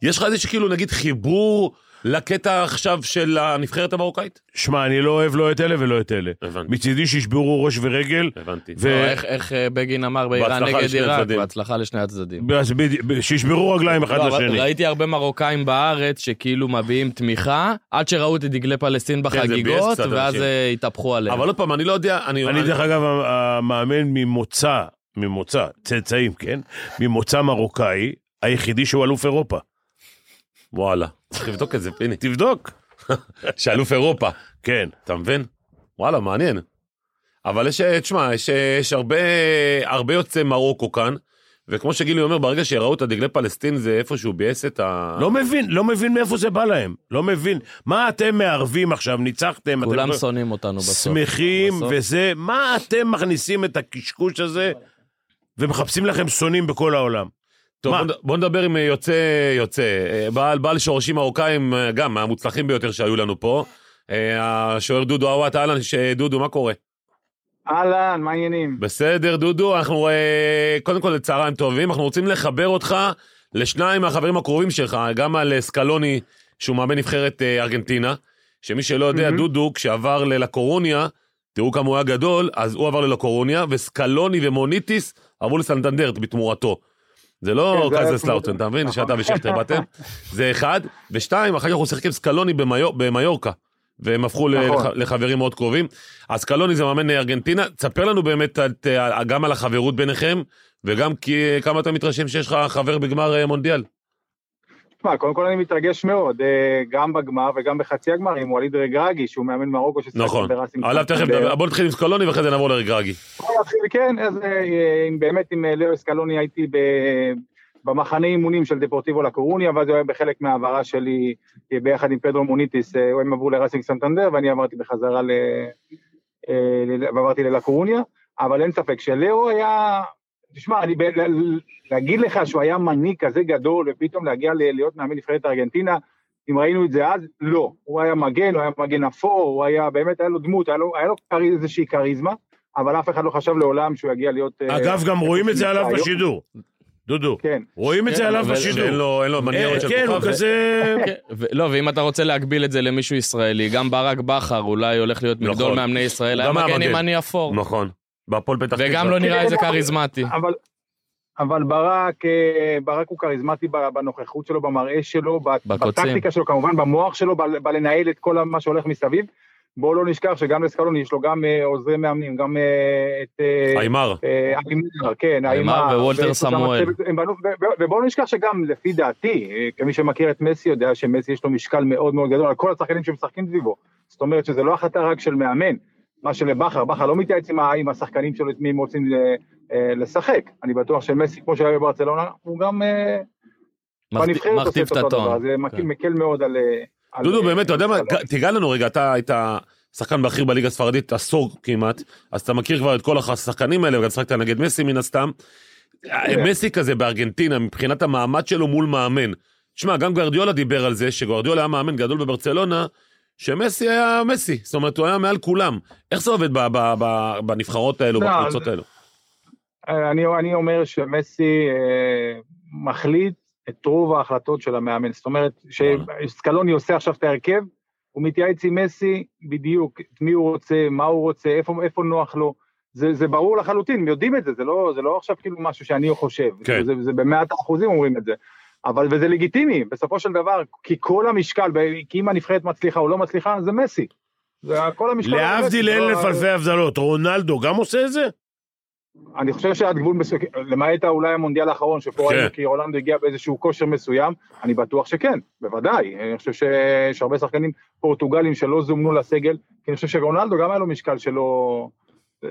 יש לך איזה שכאילו, נגיד, חיבור לקטע עכשיו של הנבחרת המרוקאית? שמע, אני לא אוהב לא את אלה ולא את אלה. הבנתי. מצידי שישברו ראש ורגל, הבנתי. ו- לא, איך- איך אה, בגין אמר באיראן נגד לשני עיראק, הצדדים. בהצלחה לשני הצדדים. שישברו רגליים אחד לא, לשני. ראיתי הרבה מרוקאים בארץ שכאילו מביעים תמיכה, עד שראו את דגלי פלסטין כן, בחגיגות, קצת ואז אנשים. אה, התהפכו עליהם. אבל עוד פעם, אני לא יודע, אני... אני דרך אגב המאמן ממוצא, ממוצא, צאצאים, כן? ממוצא מרוקאי, היחידי שהוא אלוף אירופה. וואלה, צריך לבדוק את זה, פיני. תבדוק. (laughs) שאלוף אירופה, כן. אתה מבין? וואלה, מעניין. אבל יש, אה, תשמע, יש, אה, יש הרבה, הרבה יוצאי מרוקו כאן, וכמו שגילי אומר, ברגע שראו את הדגלי פלסטין, זה איפשהו ביאס את ה... לא מבין, לא מבין מאיפה זה בא להם. לא מבין. מה אתם מערבים עכשיו? ניצחתם? אתם כולם לא- שונאים אותנו בסוף. שמחים בסוף. וזה, מה אתם מכניסים את הקשקוש הזה ומחפשים לכם שונאים בכל העולם? טוב, מה? בוא, בוא נדבר עם אה, יוצא, יוצא, אה, בעל, בעל שורשים מרוקאים, אה, גם מהמוצלחים ביותר שהיו לנו פה. השוער דודו עוואט, אהלן, דודו, מה קורה? אהלן, מה העניינים? בסדר, דודו, אנחנו קודם כל צהריים טובים, אנחנו רוצים לחבר אותך לשניים מהחברים הקרובים שלך, גם על סקלוני, שהוא מאמן נבחרת ארגנטינה, שמי שלא יודע, מהמם. דודו, כשעבר ללקורוניה, תראו כמה הוא היה גדול, אז הוא עבר ללקורוניה, וסקלוני ומוניטיס עברו לסנטנדר בתמורתו. זה לא כן, זה היה קייזרסלאוטרן, תמורתו. אתה מבין? נכון. שאתה ושכטר באתם. (laughs) זה אחד. ושתיים, אחר כך הוא שיחק עם סקלוני במיור- במיורקה. והם הפכו נכון. לח- לחברים מאוד קרובים. אז סקלוני זה מאמן ארגנטינה, תספר לנו באמת גם על החברות ביניכם, וגם כמה אתה מתרשם שיש לך חבר בגמר אה, מונדיאל. תשמע, קודם כל אני מתרגש מאוד, אה, גם בגמר וגם בחצי הגמר עם ווליד רגרגי, שהוא מאמן מרוקו ששיחק נכון. עליו תכף. נדבר, בוא נתחיל עם סקלוני ואחרי זה נעבור לרגרגי. כן, אז אה, עם- באמת עם אה, לאו סקלוני הייתי ב- במחנה אימונים של דפורטיבו לקורוניה, ואז הוא היה בחלק מההעברה שלי אה, ביחד עם פדרו מוניטיס, אה, הם עברו לרסינג סנטנדר ואני עברתי בחזרה ל... אה, ועברתי ללקורוניה, אבל אין ספק שלאו היה, תשמע, אני ב... להגיד לך שהוא היה מנהיג כזה גדול ופתאום להגיע ל- להיות מאמן נבחרת ארגנטינה, אם ראינו את זה אז, לא. הוא היה מגן, הוא היה מגן אפור, הוא היה, באמת היה לו דמות, היה לו, היה לו כרי- איזושהי כריזמה, אבל אף אחד לא חשב לעולם שהוא יגיע להיות... אה, אגב, גם רואים את זה עליו היום. בשידור. דודו, כן. רואים את זה כן, עליו בשידור. לו, אין לו מניירות אה, של כן, הוא כוכב. כזה... כן, לא, ואם אתה רוצה להגביל את זה למישהו ישראלי, גם ברק בכר אולי הולך להיות מגדול נכון. מאמני ישראל, היה מגן מגן. ימני אפור. נכון. בהפועל פתח תקווה. וגם לא נראה איזה כריזמטי. אבל, אבל ברק, אה, ברק הוא כריזמטי בנוכחות שלו, במראה שלו. בטקטיקה שלו, כמובן במוח שלו, בלנהל את כל מה שהולך מסביב. בואו לא נשכח שגם לסקלוני יש לו גם אה, עוזרי מאמנים, גם אה, את... איימר. איימר, כן, איימר איימר. ווולטר סמואל. ובואו לא נשכח שגם, לפי דעתי, כמי שמכיר את מסי, יודע שמסי יש לו משקל מאוד מאוד גדול על כל השחקנים שמשחקים סביבו. זאת אומרת שזה לא החלטה רק של מאמן, מה שלבכר, בכר לא מתייעץ עם השחקנים שלו את מי הם רוצים לשחק. אני בטוח שמסי, כמו שהיה בברצלונה, הוא גם אה, בנבחרת עושה מכתיב את אותו הטון. דבר, זה מקל- כן. מקל מאוד על... אה, על- דודו, אה, באמת, אתה יודע מה, תיגע לנו רגע, אתה היית שחקן בכיר בליגה הספרדית עשור כמעט, אז אתה מכיר כבר את כל השחקנים האלה, וגם שחקת נגד מסי מן הסתם. כן. מסי כזה בארגנטינה, מבחינת המעמד שלו מול מאמן. תשמע, גם גרדיולה דיבר על זה, שגרדיולה היה מאמן גדול בברצלונה, שמסי היה מסי, זאת אומרת, הוא היה מעל כולם. איך זה עובד בנבחרות האלו, לא, בקבוצות האלו? אני, אני אומר שמסי אה, מחליט את רוב ההחלטות של המאמן. זאת אומרת, שסקלוני עושה עכשיו את ההרכב, הוא מתייעץ עם מסי בדיוק את מי הוא רוצה, מה הוא רוצה, איפה, איפה נוח לו. זה, זה ברור לחלוטין, הם יודעים את זה, זה לא, זה לא עכשיו כאילו משהו שאני חושב. כן. זה, זה במאת האחוזים אומרים את זה. אבל, וזה לגיטימי, בסופו של דבר, כי כל המשקל, כי אם הנבחרת מצליחה או לא מצליחה, זה מסי. זה כל המשקל... להבדיל אלף לא- אלפי הבדלות, רונלדו גם עושה את זה? אני חושב שעד גבול מסוים, למעט אולי המונדיאל האחרון, שפה כן. ראינו כי הולנד הגיע באיזשהו כושר מסוים, אני בטוח שכן, בוודאי. אני חושב שיש הרבה שחקנים פורטוגלים שלא זומנו לסגל, כי אני חושב שרונלדו גם היה לו משקל שלא...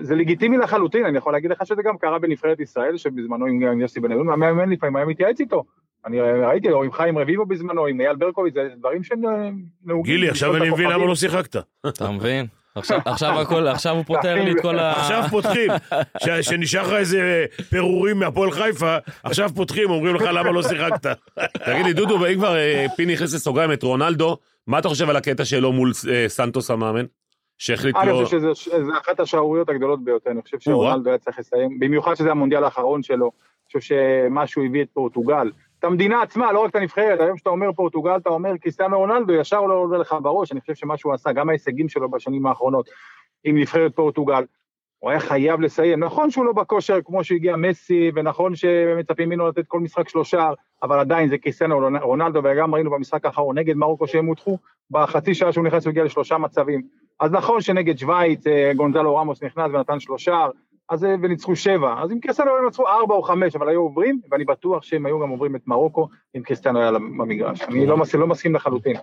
זה לגיטימי לחלוטין, אני יכול להגיד לך שזה גם קרה בנבחרת ישראל, שבזמנו עם יוסי בניון, המאמן לפעמים היה מתייעץ איתו. אני ראיתי, או עם חיים רביבו בזמנו, עם אייל ברקוביץ, זה דברים שנהוגים. גילי, עכשיו אני מבין למה לא שיחקת. אתה מבין? עכשיו- עכשיו הכל, עכשיו הוא פותר לי את כל ה... עכשיו פותחים, (laughs) ש- שנשאר לך איזה פירורים מהפועל חיפה, עכשיו פותחים, אומרים לך למה לא שיחקת. (laughs) תגיד לי, דודו, ואם כבר אה, פיני הכניס לסוגריים את רונלדו, מה אתה חושב על הקטע שלו מול אה, סנטוס המאמן? שהחליט אני לו... חושב שזו שזו אחת השערוריות הגדולות ביותר, אני חושב שרונלדו היה צריך לסיים, במיוחד שזה המונדיאל האחרון שלו, אני חושב שמה שהוא הביא את פורטוגל, את המדינה עצמה, לא רק את הנבחרת, היום כשאתה אומר פורטוגל, אתה אומר קריסטיאנו רונלדו, ישר לא עולה לך בראש, אני חושב שמה שהוא עשה, גם ההישגים שלו בשנים האחרונות עם נבחרת פורטוגל, הוא היה חייב לסיים. נכון שהוא לא בכושר כמו שהגיע מסי, ונכון שמצפים ממנו לתת כל משחק שלושה, אבל עדיין זה קריסטיאנו רונלדו, וגם ראינו במשחק האחרון נגד מרוקו שהם הודחו, בחצי שעה שהוא נכנס הוא הגיע לשלושה מצבים. אז נכון שנגד שווייץ אה, גונזלו רמוס נכנס ונתן שלושה, אז אה, וניצחו שבע. אז עם קריסטיאנו הם ניצחו ארבע או חמש, אבל היו עוברים, ואני בטוח שהם היו גם עוברים את מרוקו, אם קריסטיאנו היה במגרש. אני לא מסכים, לא מסכים לחלוטין.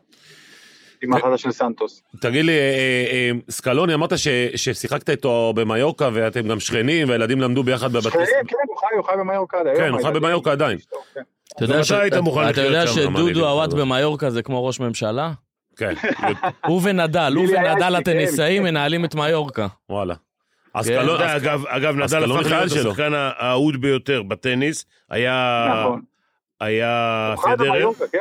עם ההחלטה של סנטוס. תגיד לי, אה, אה, סקלוני, אמרת ששיחקת איתו במיורקה ואתם גם שכנים והילדים למדו ביחד בבתי שכנים, כן, הוא חי, הוא חי במיורקה עד היום. כן, הוא חי במיורקה עדיין. כן. אתה יודע שדודו עוואט. במיורקה זה כמו ראש ממשלה? כן, הוא ונדל, הוא ונדל הטניסאים כן. מנהלים את מיורקה. וואלה. אז כן. אגב, אגב, נדל הפך להיות. השחקן האהוד ביותר בטניס, היה נכון. היה פדרר, כן.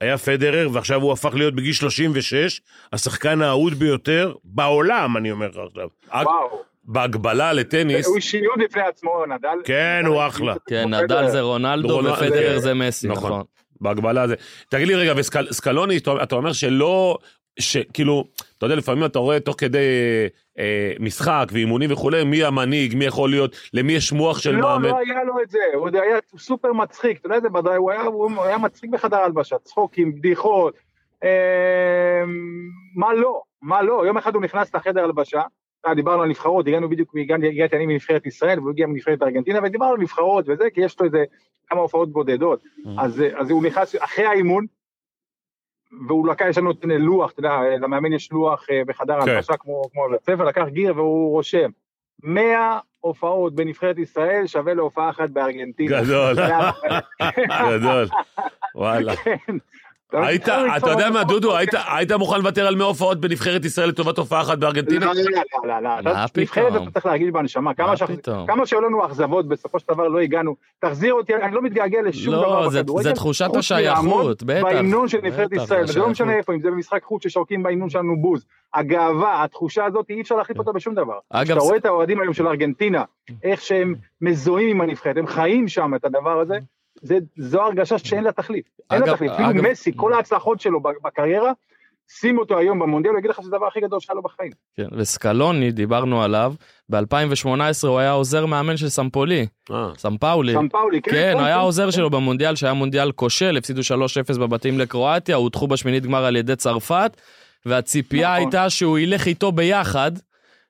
היה פדרר, ועכשיו הוא הפך להיות בגיל 36, השחקן האהוד ביותר בעולם, אני אומר לך עכשיו. וואו. בהגבלה לטניס, הוא אישיות בפני עצמו, נדל. כן, הוא אחלה. כן, נדל זה רונלדו רונל- ופדרר זה- זה מסי, נכון. נכון. בהגבלה זה. תגיד לי רגע, וסקלוני, אתה אומר שלא, שכאילו, אתה יודע, לפעמים אתה רואה תוך כדי אה, משחק ואימונים וכולי, מי המנהיג, מי יכול להיות, למי יש מוח של לא, מאמן. לא היה לו את זה, הוא היה סופר מצחיק, אתה יודע איזה בדאי, הוא היה- הוא היה מצחיק בחדר הלבשה, צחוקים, בדיחות, אה, מה לא, מה לא, יום אחד הוא נכנס לחדר הלבשה, אה, דיברנו על נבחרות, הגענו בדיוק, הגעתי אני מנבחרת ישראל, והוא הגיע מנבחרת ארגנטינה, ודיברנו על נבחרות וזה, כי יש לו איזה כמה הופעות בודדות, אז אה, אז הוא נכנס אחרי האימון, והוא לקח, יש לנו לוח, אתה יודע, למאמן יש לוח אה, בחדר כן. הלבשה כמו כמו בבית ספר, לקח גיר והוא רושם. 100 הופעות בנבחרת ישראל שווה להופעה אחת בארגנטינה. גדול, (laughs) (laughs) גדול. (laughs) וואלה. כן. היית, אתה יודע מה, דודו, היית- מוכן לוותר על 100 הופעות בנבחרת ישראל לטובת הופעה אחת בארגנטינה? לא, לא, לא, לא, לא. נבחרת פתאום? אתה צריך להרגיש בנשמה, כמה שהיו לנו אכזבות, בסופו של דבר לא הגענו. תחזיר אותי, אני לא מתגעגע לשום דבר לא, זה- בכדורגל. זה תחושת השייכות, בטח. בהמנון של נבחרת ישראל, וזה לא משנה. איפה, אם זה במשחק חוץ ששורקים בהמנון שלנו בוז. הגאווה, התחושה הזאת, אי אפשר להחליף אותה בשום דבר. אגב, כשאתה רואה את האוהדים היום של ארגנטינה, איך שהם מזוהים עם הנבחרת, הם חיים שם את הדבר הזה, זה, זו הרגשה שאין לה תחליף. אין לה תחליף. אפילו אגב- מסי, כל ההצלחות שלו בקריירה, שים אותו היום במונדיאל, הוא יגיד לך שזה הדבר הכי גדול שהיה לו בחיים. כן, וסקלוני, דיברנו עליו, ב-2018 הוא היה עוזר מאמן של סמפולי, אה, סמפאולי. סם פאולי, כן. כן, הוא היה כן. העוזר שלו במונדיאל, שהיה מונדיאל כושל, הפסידו 3-0 בבתים לקרואטיה, הודחו בשמינית גמר על ידי צרפת, והציפייה נכון. הייתה שהוא ילך איתו ביחד,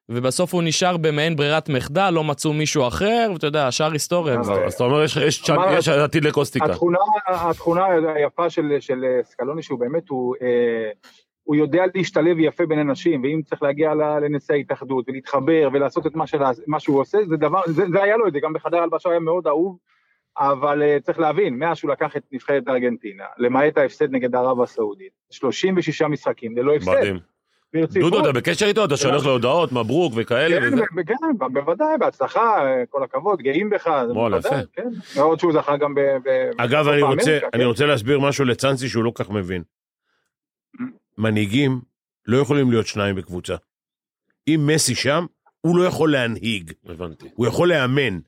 ובסוף הוא נשאר במעין ברירת מחדל, לא מצאו מישהו אחר, ואתה יודע, השאר היסטוריה אז- כבר. אז אתה אומר, יש- עתיד לקוסטיקה. התכונה, היפה של, של סקלוני, שהוא באמת, הוא, אה, הוא יודע להשתלב יפה בין אנשים, ואם צריך להגיע לנשיא ההתאחדות ולהתחבר ולעשות את מה, שהוא עושה, זה דבר, זה, זה היה לו את זה, גם בחדר הלבשה היה מאוד אהוב, אבל אה, צריך להבין, מאז שהוא לקח את נבחרת ארגנטינה, למעט ההפסד נגד ערב הסעודית, 36 משחקים ללא הפסד. מדהים. ברציפות. דודו, אתה בקשר איתו? אתה שולח לו הודעות, מברוק וכאלה כן, וזה? כן, בוודאי, בהצלחה, כל הכבוד, גאים בך, וואלה, יפה. כן. מאוד שהוא זכה גם ב... ב- אגב, אני רוצה, האמריקה, אני כן. רוצה להסביר משהו לצאנצי שהוא לא כך מבין. מנהיגים לא יכולים להיות שניים בקבוצה. אם מסי שם, הוא לא יכול להנהיג, הבנתי, הוא יכול לאמן.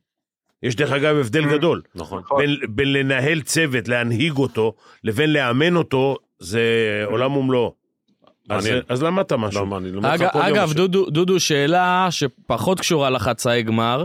יש דרך אגב הבדל גדול. נכון. נכון. בין, בין לנהל צוות, להנהיג אותו, לבין לאמן אותו, זה עולם ומלואו. אז, למדת משהו. לא, אגב, דודו, שאלה שפחות קשורה לחצאי גמר,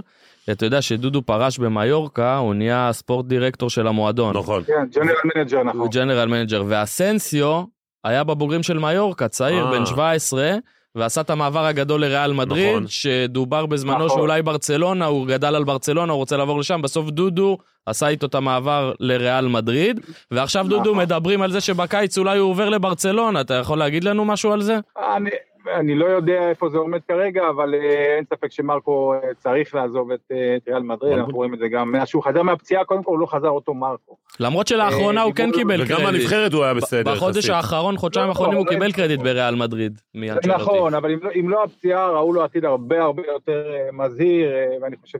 אתה יודע שדודו פרש במיורקה, הוא נהיה sport director של המועדון. נכון. כן, general manager, נכון. הוא general manager, ואסנסיו היה בבוגרים של מיורקה, צעיר, אה. בן 17, ועשה את המעבר הגדול לריאל מדריד, נכון. שדובר בזמנו נכון. שאולי ברצלונה, הוא גדל על ברצלונה, הוא רוצה לעבור לשם, בסוף דודו עשה איתו את המעבר לריאל מדריד, ועכשיו דודו נכון. מדברים על זה שבקיץ אולי הוא עובר לברצלונה, אתה יכול להגיד לנו משהו על זה? אני, אני לא יודע איפה זה עומד כרגע, אבל אה, אין ספק שמרקו אה, צריך לעזוב את, אה, ריאל מדריד, אנחנו רואים את זה גם מאז שהוא חזר מהפציעה, קודם כל הוא לא חזר אותו מרקו. למרות שלאחרונה הוא כן קיבל וגם קרדיט. בנבחרת הוא היה בסדר. בחודש. האחרון, חודשיים לא, האחרונים הוא לא, קיבל לא. קרדיט בריאל מדריד. נכון, אבל אם לא, לא הפציעה, ראו לו עתיד הרבה הרבה יותר מזהיר, ואני חושב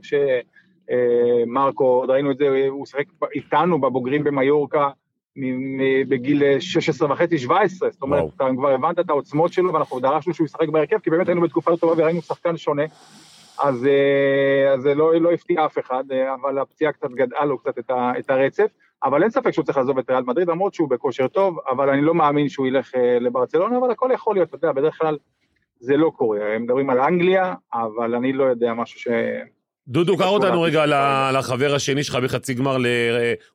שמרקו, עוד ראינו את זה, הוא שיחק איתנו בבוגרים במיורקה. בגיל אה, 16 וחצי, 17, זאת אומרת. אתה כבר הבנת את העוצמות שלו, ואנחנו דרשנו שהוא ישחק בהרכב, כי באמת היינו בתקופה לא טובה וראינו שחקן שונה, אז, אה, זה לא, לא הפתיע אף אחד, אה, אבל הפציעה קצת גדעה לו קצת את, ה, את הרצף, אבל אין ספק שהוא צריך לעזוב את ריאל מדריד, למרות שהוא בכושר טוב, אבל אני לא מאמין שהוא ילך אה, לברצלונה, אבל הכל יכול להיות, אתה יודע, בדרך כלל זה לא קורה. הם מדברים על אנגליה, אבל אני לא יודע משהו ש... דודו, קשור אותנו רגע לחבר השני שלך בחצי גמר,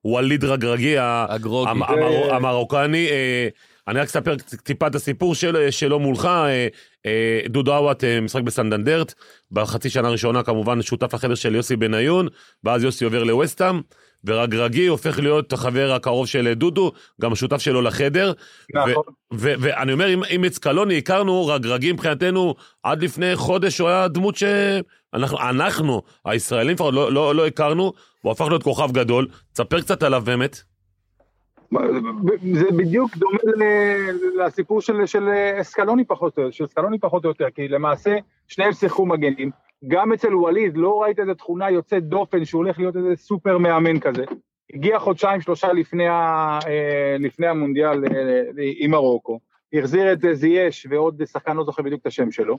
לווליד רגרגי, המר- המרוקני. אה, אני רק אספר טיפה את הסיפור של- שלו מולך. אה, אה, דודו עוואט אה, משחק בסנדנדרט, בחצי שנה הראשונה כמובן שותף לחדר של יוסי בניון, ואז יוסי עובר לווסטהאם, ורגרגי הופך להיות החבר הקרוב של דודו, גם השותף שלו לחדר. נכון. ואני אומר, אם, את סקלוני הכרנו, רגרגי מבחינתנו, עד לפני חודש הוא היה דמות שאנחנו, אנחנו, הישראלים לפחות, לא, לא, לא הכרנו, הוא הפך להיות כוכב גדול. תספר קצת עליו באמת. זה בדיוק דומה לסיפור של, של אסקלוני פחות או יותר, של סקלוני פחות או יותר, כי למעשה שניהם שיחקו מגנים. גם אצל ווליד לא ראית איזה תכונה יוצאת דופן שהוא הולך להיות איזה סופר מאמן כזה. הגיע חודשיים שלושה לפני, ה, אה, לפני המונדיאל אה, עם מרוקו, החזיר את זייש ועוד שחקן לא זוכר בדיוק את השם שלו,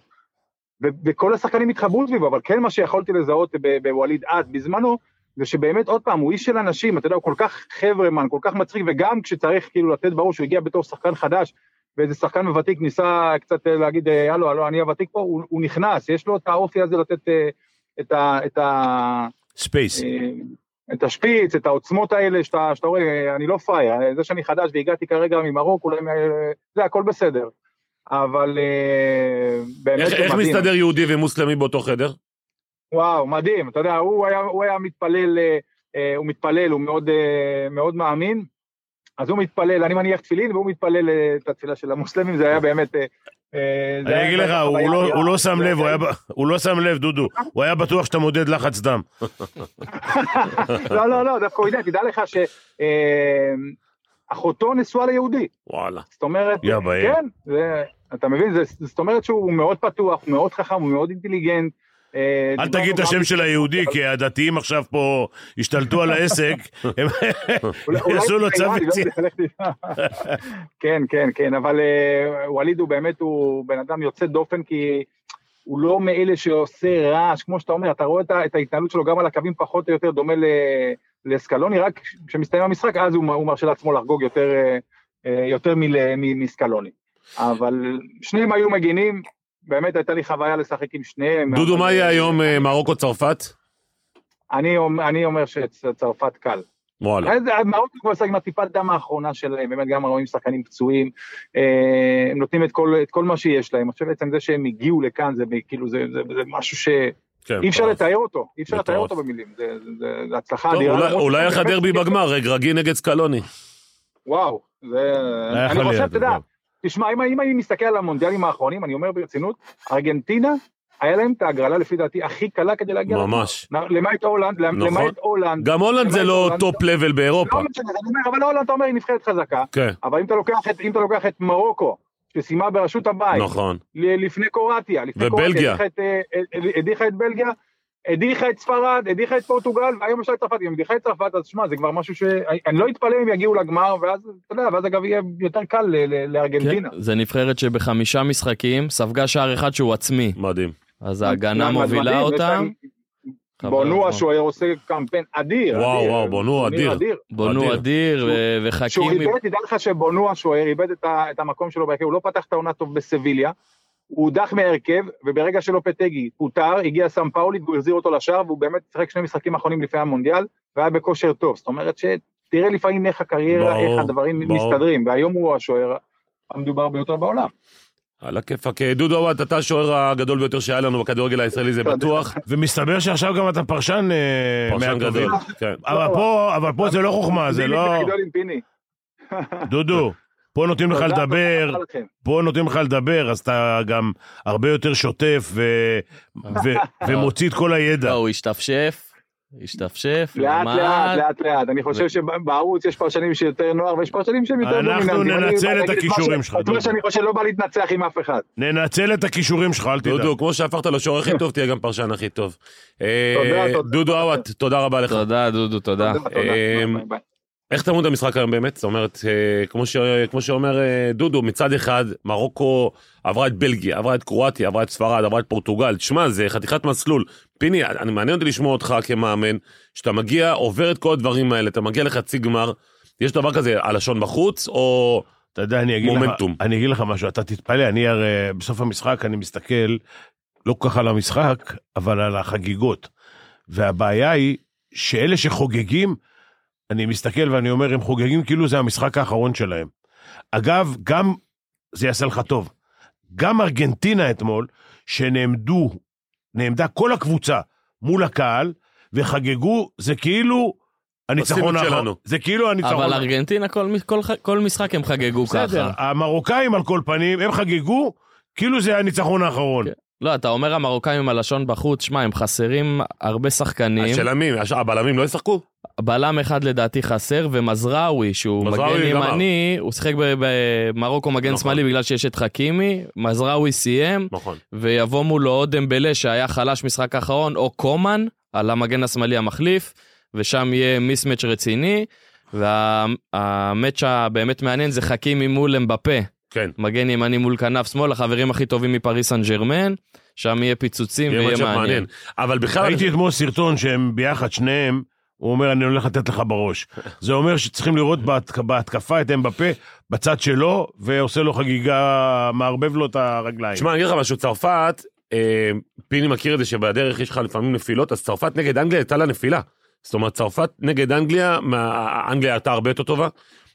ו- וכל השחקנים התחברו סביבו, אבל כן מה שיכולתי לזהות בווליד אז, בזמנו, זה שבאמת עוד פעם, הוא איש של אנשים, אתה יודע, הוא כל כך חברמן, כל כך מצחיק, וגם כשצריך כאילו לתת ברור שהוא הגיע בתור שחקן חדש, ואיזה שחקן ותיק ניסה קצת אה, להגיד, אה, הלו, הלו, אני הוותיק פה, הוא, הוא נכנס, יש לו את האופי הזה לתת אה, את ה... את ה space. את השפיץ, את העוצמות האלה, שאתה, שאתה רואה, אה, אני לא פראייר, זה שאני חדש והגעתי כרגע ממרוקו, אולי, זה הכל בסדר. אבל אה, באמת איך, איך מדהים. מסתדר יהודי ומוסלמי באותו חדר? וואו, מדהים, אתה יודע, הוא היה, הוא היה מתפלל, אה, אה, הוא מתפלל, הוא מאוד, מאוד מאמין, אז הוא מתפלל, אני מניח תפילין, והוא מתפלל את התפילה של המוסלמים, זה היה באמת... אני אגיד לך, הוא לא-. הוא לא שם לב, הוא לא שם לב, דודו. הוא היה בטוח שאתה מודד לחץ דם. (laughs) לא, לא, לא, דווקא הוא יודע, תדע לך שאחותו נשואה ליהודי. וואלה. זאת אומרת. כן, אתה מבין, זה, זאת אומרת שהוא מאוד פתוח, הוא מאוד חכם, הוא מאוד אינטליגנט. אה, אל תגיד את השם של היהודי, כי הדתיים עכשיו פה השתלטו על העסק, (laughs) הם יעשו לו צו לא יציאה. (laughs) כן, כן, כן, אבל אה, ווליד הוא באמת, הוא בן אדם יוצא דופן, כי הוא לא מאלה שעושה רעש, כמו שאתה אומר, אתה רואה את ההתנהלות שלו גם על הקווים פחות או יותר דומה לסקלוני, רק כשמסתיים המשחק, אז הוא מרשה לעצמו לחגוג יותר, אה, מסקלוני. אבל שניהם היו מגינים, באמת הייתה לי חוויה לשחק עם שניהם. דודו, מה יהיה אה, היום אה, מרוקו-צרפת? אני אומר- אני אומר שצרפת קל. וואלה. אז מרוקו כבר עם הטיפת דם האחרונה שלהם, באמת גם רואים שחקנים פצועים, אה, הם נותנים את כל, את כל מה שיש להם, חושב בעצם זה שהם הגיעו לכאן, זה כאילו, זה, זה, זה משהו שאי כן, אפשר מטורף. לתאר אותו, אי אפשר לתאר. אותו במילים, זה, הצלחה אדירה. אולי- למרות אולי שבאמת- לך דרבי בגמר, רגרגי נגד סקלוני. וואו, זה, היה אני חושב, אתה יודע. תשמע, אם, אם אני מסתכל על המונדיאלים האחרונים, אני אומר ברצינות, ארגנטינה, היה להם את ההגרלה לפי דעתי הכי קלה כדי להגיע. ממש. למעט הולנד, נכון. למעט הולנד. גם הולנד זה לא. top level באירופה. לא משנה, אני אומר, אבל הולנד אתה אומר היא נבחרת חזקה, כן, אבל אם אתה לוקח את, אם אתה לוקח את מרוקו, שסיימה בראשות הבית, נכון. לפני קרואטיה, לפני ובלגיה. הדיחה את, הדיחה את בלגיה, הדיחה את ספרד, הדיחה את פורטוגל, והיום יש לה את צרפת, אם הדיחה את צרפת, אז שמע, זה כבר משהו ש... אני לא אתפלא אם יגיעו לגמר, ואז, אתה יודע, ואז אגב יהיה יותר קל ל- ל- כן, לארגנטינה. זה נבחרת שבחמישה משחקים ספגה שער אחד שהוא עצמי, מדהים. אז ההגנה מדהים, מובילה חבל בונו הזמן. השוער עושה קמפיין אדיר. וואו, אדיר, וואו, בונו אדיר. בונו אדיר. אדיר ו- שהוא. איבד, תדע לך שבונו השוער איבד את, המקום שלו בהרכב, הוא לא פתח את העונה טוב בסביליה, הוא הודח מהרכב, וברגע שלופטגי פוטר, הגיע סם פאולי והוא החזיר אותו לשער, והוא באמת שיחק שני משחקים אחרונים לפני המונדיאל, והיה בכושר טוב. זאת אומרת שתראה לפעמים איך הקריירה, ברור, איך הדברים ברור. מסתדרים, והיום הוא השוער המדובר ביותר בעולם. על הכיפאק. אה, דודו אוואט, אתה השוער הגדול ביותר שהיה לנו בכדורגל הישראלי, זה בטוח. ומסתבר שעכשיו גם אתה פרשן אה, פרשן מהטובים. גדול. כן. אבל פה, אבל פה זה לא חוכמה, זה לא... דודו, פה נותנים לך לדבר. פה נותנים לך לדבר, אז אתה גם הרבה יותר שוטף ו- ו- (laughs) ומוציא את כל הידע. לא, הוא השתפשף, השתפשף, לאט למד. לאט, לאט לאט, אני חושב שבערוץ יש פרשנים שיותר נוער ויש פרשנים שהם יותר אנחנו דומיננטיים. אני ננצל את הכישורים שלך, את מה. שאני חושב לא בא להתנצח עם אף אחד. ננצל את הכישורים שלך, אל תדאג. דודו, כמו שהפכת לשוער הכי טוב, תהיה גם פרשן הכי טוב. אה, תודה, תודה. דודו עוואט, תודה רבה לך. תודה, דודו, תודה. איך תמות המשחק היום באמת? זאת אומרת, אה, כמו, ש... כמו שאומר אה, דודו, מצד אחד, מרוקו עברה את בלגיה, עברה את קרואטיה, עברה את ספרד, עברה את פורטוגל. תשמע, זה חתיכת מסלול. פיני, אני מעניין אותי לשמוע אותך כמאמן, שאתה מגיע, עובר את כל הדברים האלה, אתה מגיע לחצי גמר, יש דבר כזה, הלשון בחוץ, או... אתה יודע, אני אגיד, לך, מומנטום. אני אני אגיד לך משהו, אתה תתפלא, אני הרי בסוף המשחק אני מסתכל לא כל כך על המשחק, אבל על החגיגות. והבעיה היא שאלה שחוגגים, אני מסתכל ואני אומר, הם חוגגים כאילו זה המשחק האחרון שלהם. אגב, גם, זה יעשה לך טוב, גם ארגנטינה אתמול, שנעמדו, נעמדה כל הקבוצה מול הקהל, וחגגו, זה כאילו הניצחון האחרון. זה כאילו הניצחון אבל ארגנטינה, כל, כל, כל משחק הם חגגו בסדר, ככה. המרוקאים על כל פנים, הם חגגו כאילו זה הניצחון האחרון. כן. לא, אתה אומר המרוקאים עם הלשון בחוץ, שמע, הם חסרים הרבה שחקנים. השאלה מי, הבלמים לא ישחקו? בלם אחד לדעתי חסר, ומזרעוי, שהוא מגן. ימני, הוא שיחק במרוקו מגן נכון. שמאלי בגלל שיש את חכימי, מזרעוי סיים, נכון. ויבוא מולו או דמבלה שהיה חלש משחק האחרון, או קומן, על המגן השמאלי המחליף, ושם יהיה מיסמץ' רציני, והמאץ' הבאמת מעניין זה חכימי מול אמבפה, כן. מגן ימני מול כנף שמאל, החברים הכי טובים מפריס סן ג'רמן, שם יהיה פיצוצים יהיה ויהיה מצ'אפ מעניין. אבל בכלל, ראיתי אתמול סרטון שהם ביחד, שניהם, הוא אומר, אני הולך לתת לך בראש. (laughs) זה אומר שצריכים לראות בהתק- בהתקפה את אמבפה בצד שלו, ועושה לו חגיגה, מערבב לו את הרגליים. תשמע, אני אגיד לך משהו, צרפת, אה, פיני מכיר את זה שבדרך יש לך לפעמים נפילות, אז צרפת נגד אנגליה הייתה לה נפילה. זאת אומרת, צרפת נגד אנגליה, מה- אנגליה הייתה הרבה יותר טובה,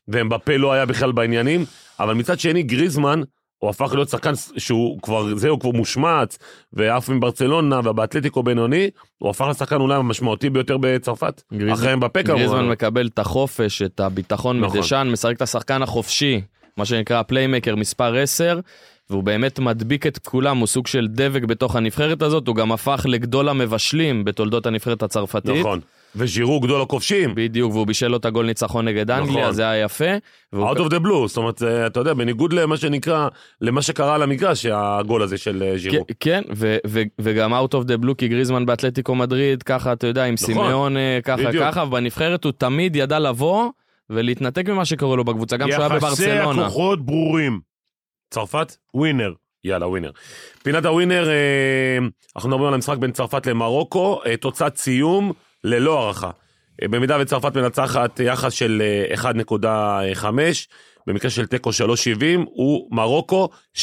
ומבפה לא היה בכלל בעניינים, אבל מצד שני, גריזמן, הוא הפך להיות שחקן שהוא כבר, זהו, כבר מושמץ, ועף מברצלונה ובאתלטיקו בינוני, הוא הפך לשחקן אולי המשמעותי ביותר בצרפת. גריז- אחרי מבפה גריזמן כמובן. מקבל את החופש, את הביטחון נכון. מדשן, משחק את השחקן החופשי, מה שנקרא פליימקר מספר 10, והוא באמת מדביק את כולם, הוא סוג של דבק בתוך הנבחרת הזאת, הוא גם הפך לגדול המבשלים בתולדות הנבחרת הצרפתית. נכון. וז'ירו גדול הכובשים. בדיוק, והוא בישל לו את הגול ניצחון נגד אנגליה, נכון. זה היה יפה. והוא- Out of the blue, זאת אומרת, זה, אתה יודע, בניגוד למה שנקרא, למה שקרה על המגרש, הגול הזה של אה, ז'ירו. כן, ו- ו- וגם out of the blue, כי גריזמן באתלטיקו מדריד, ככה, אתה יודע, עם נכון. סימאון אה, ככה בדיוק. ככה, ובנבחרת הוא תמיד ידע לבוא ולהתנתק ממה שקורה לו בקבוצה, גם כשהוא היה יחסי בברצלונה. הכוחות ברורים. צרפת? ווינר. יאללה, ווינר. פינת הווינר, אה, אנחנו מדברים על המשחק בין צרפת למרוקו, אה, תוצאת סיום ללא הערכה. אה, במידה וצרפת מנצחת יחס של אה, 1.5, במקרה של תיקו 3.70, הוא מרוקו 6.60.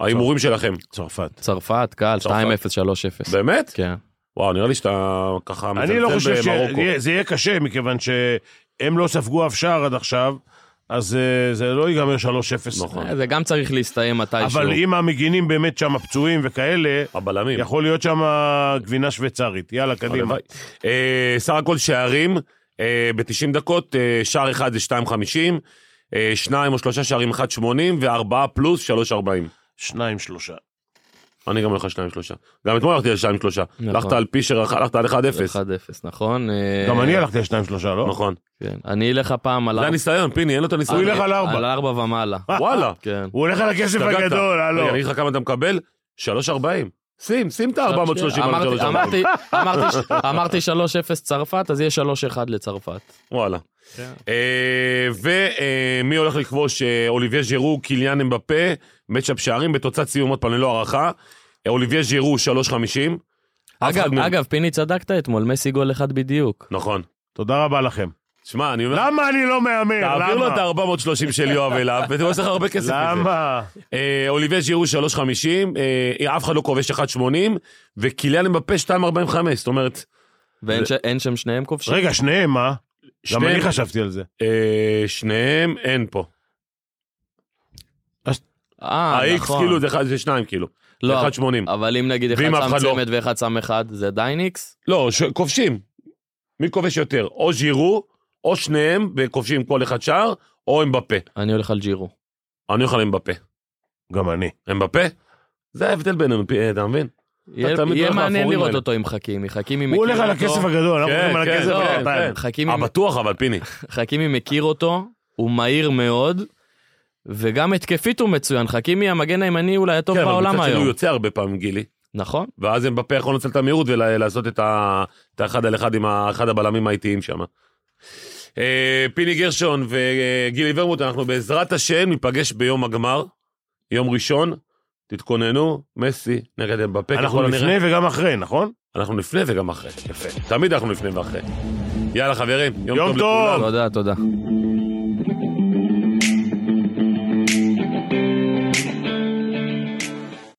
ההימורים שלכם. צרפת. צרפת, קל, 2-0, צרפת. 3-0. באמת? כן. וואו, נראה לי שאתה ככה אני לא חושב במרוקו. שזה יהיה קשה, מכיוון שהם לא ספגו אף שער עד עכשיו, אז אה, זה לא ייגמר 3-0. נכון. אה, זה גם צריך להסתיים מתישהו. אבל אם המגינים באמת שם פצועים וכאלה, הבלמים. יכול להיות שם גבינה שוויצרית. יאללה, קדימה. אה, סך הכל שערים אה, ב-90 דקות, שער אחד זה 2.50, אה, שניים או שלושה שערים 1.80 וארבעה פלוס 3.40. שניים, שלושה. אני גם הולך על שניים שלושה. גם אתמול הלכתי על שניים שלושה. נכון. הלכת על פישר, הלכת על 1-0. 1-0, נכון? אה, גם אני הלכתי על שניים, שלושה, לא? נכון. כן. אני אלך הפעם על זה הניסיון, פיני, אין לו את הניסיון. הוא ילך על ארבע. על ארבע ומעלה. (laughs) וואלה. כן. הוא הולך על הכסף. הגדול, הלו. רגע, אני אגיד לך כמה אתה מקבל? 3.40. שים, שים את ה-430 על אמרתי- 3.40. אמרתי- אמרתי- אמרתי 3-0 צרפת, אז יהיה 3-1 לצרפת. וואלה. כן. ומי הולך לכבוש אה, אוליביה ז'ירו, קיליאן אמבפה, מצ'אפ שערים בתוצאת סיום עוד פעם ללא הערכה. אה, אוליביה ז'ירו 3.50. אף אחד אגב, אגב, פיני צדקת אתמול, מסי גול אחד בדיוק. נכון. תודה רבה לכם. שמע, אני אומר, למה אני לא מהמר? תעביר לו את למה? ה-430 של יואב אליו, ואתה עושה לך הרבה כסף מזה. למה? אה, אוליביה ז'ירו 3.50, אה, אף אחד לא כובש 1.80, וקיליאן אמבפה 2.45, זאת אומרת, ואין ש- אין שם שניהם כובשים? רגע, שניהם, מה? גם שניהם- אני חשבתי על זה. אה, שניהם אין פה. אה, ה-X נכון. כאילו זה אחד- זה שניים כאילו. לא, 1.80. אבל אם נגיד אחד שם לא- צמד ואחד שם אחד, זה דייניקס? לא, ש- כובשים. מי כובש יותר? או ז'ירו, או שניהם, וכובשים כל אחד שער, או אמבפה. אני הולך על ג'ירו. אני הולך על אמבפה. גם אני. אמבפה? זה ההבדל בינינו, פי- אתה מבין? יהיה מעניין לראות. אותו עם חכימי. חכימי הוא מכיר הולך על אותו. הכסף הגדול, אנחנו כן, הולכים על כן, הכסף. כן. חכימי- אה, בטוח אבל, פיני. (laughs) חכימי מכיר אותו, הוא מהיר מאוד, וגם התקפית הוא מצוין. חכימי המגן הימני אולי הטוב כן, אבל בעולם מצד שני הוא היום. יוצא הרבה פעמים, גילי. נכון. ואז אמבפה יכול לנצל את המהירות ולעשות את האחד על אחד עם אחד הבלמים האיטיים שם. אה, פיני גרשון וגילי ורמוט, אנחנו בעזרת השם ניפגש ביום הגמר, יום ראשון, תתכוננו, מסי נגד אמבפה, אנחנו הנראה. לפני וגם אחרי, נכון? אנחנו לפני וגם אחרי, יפה. תמיד אנחנו לפני ואחרי. יאללה חברים, יום, יום טוב טוב. לכולם. תודה, תודה.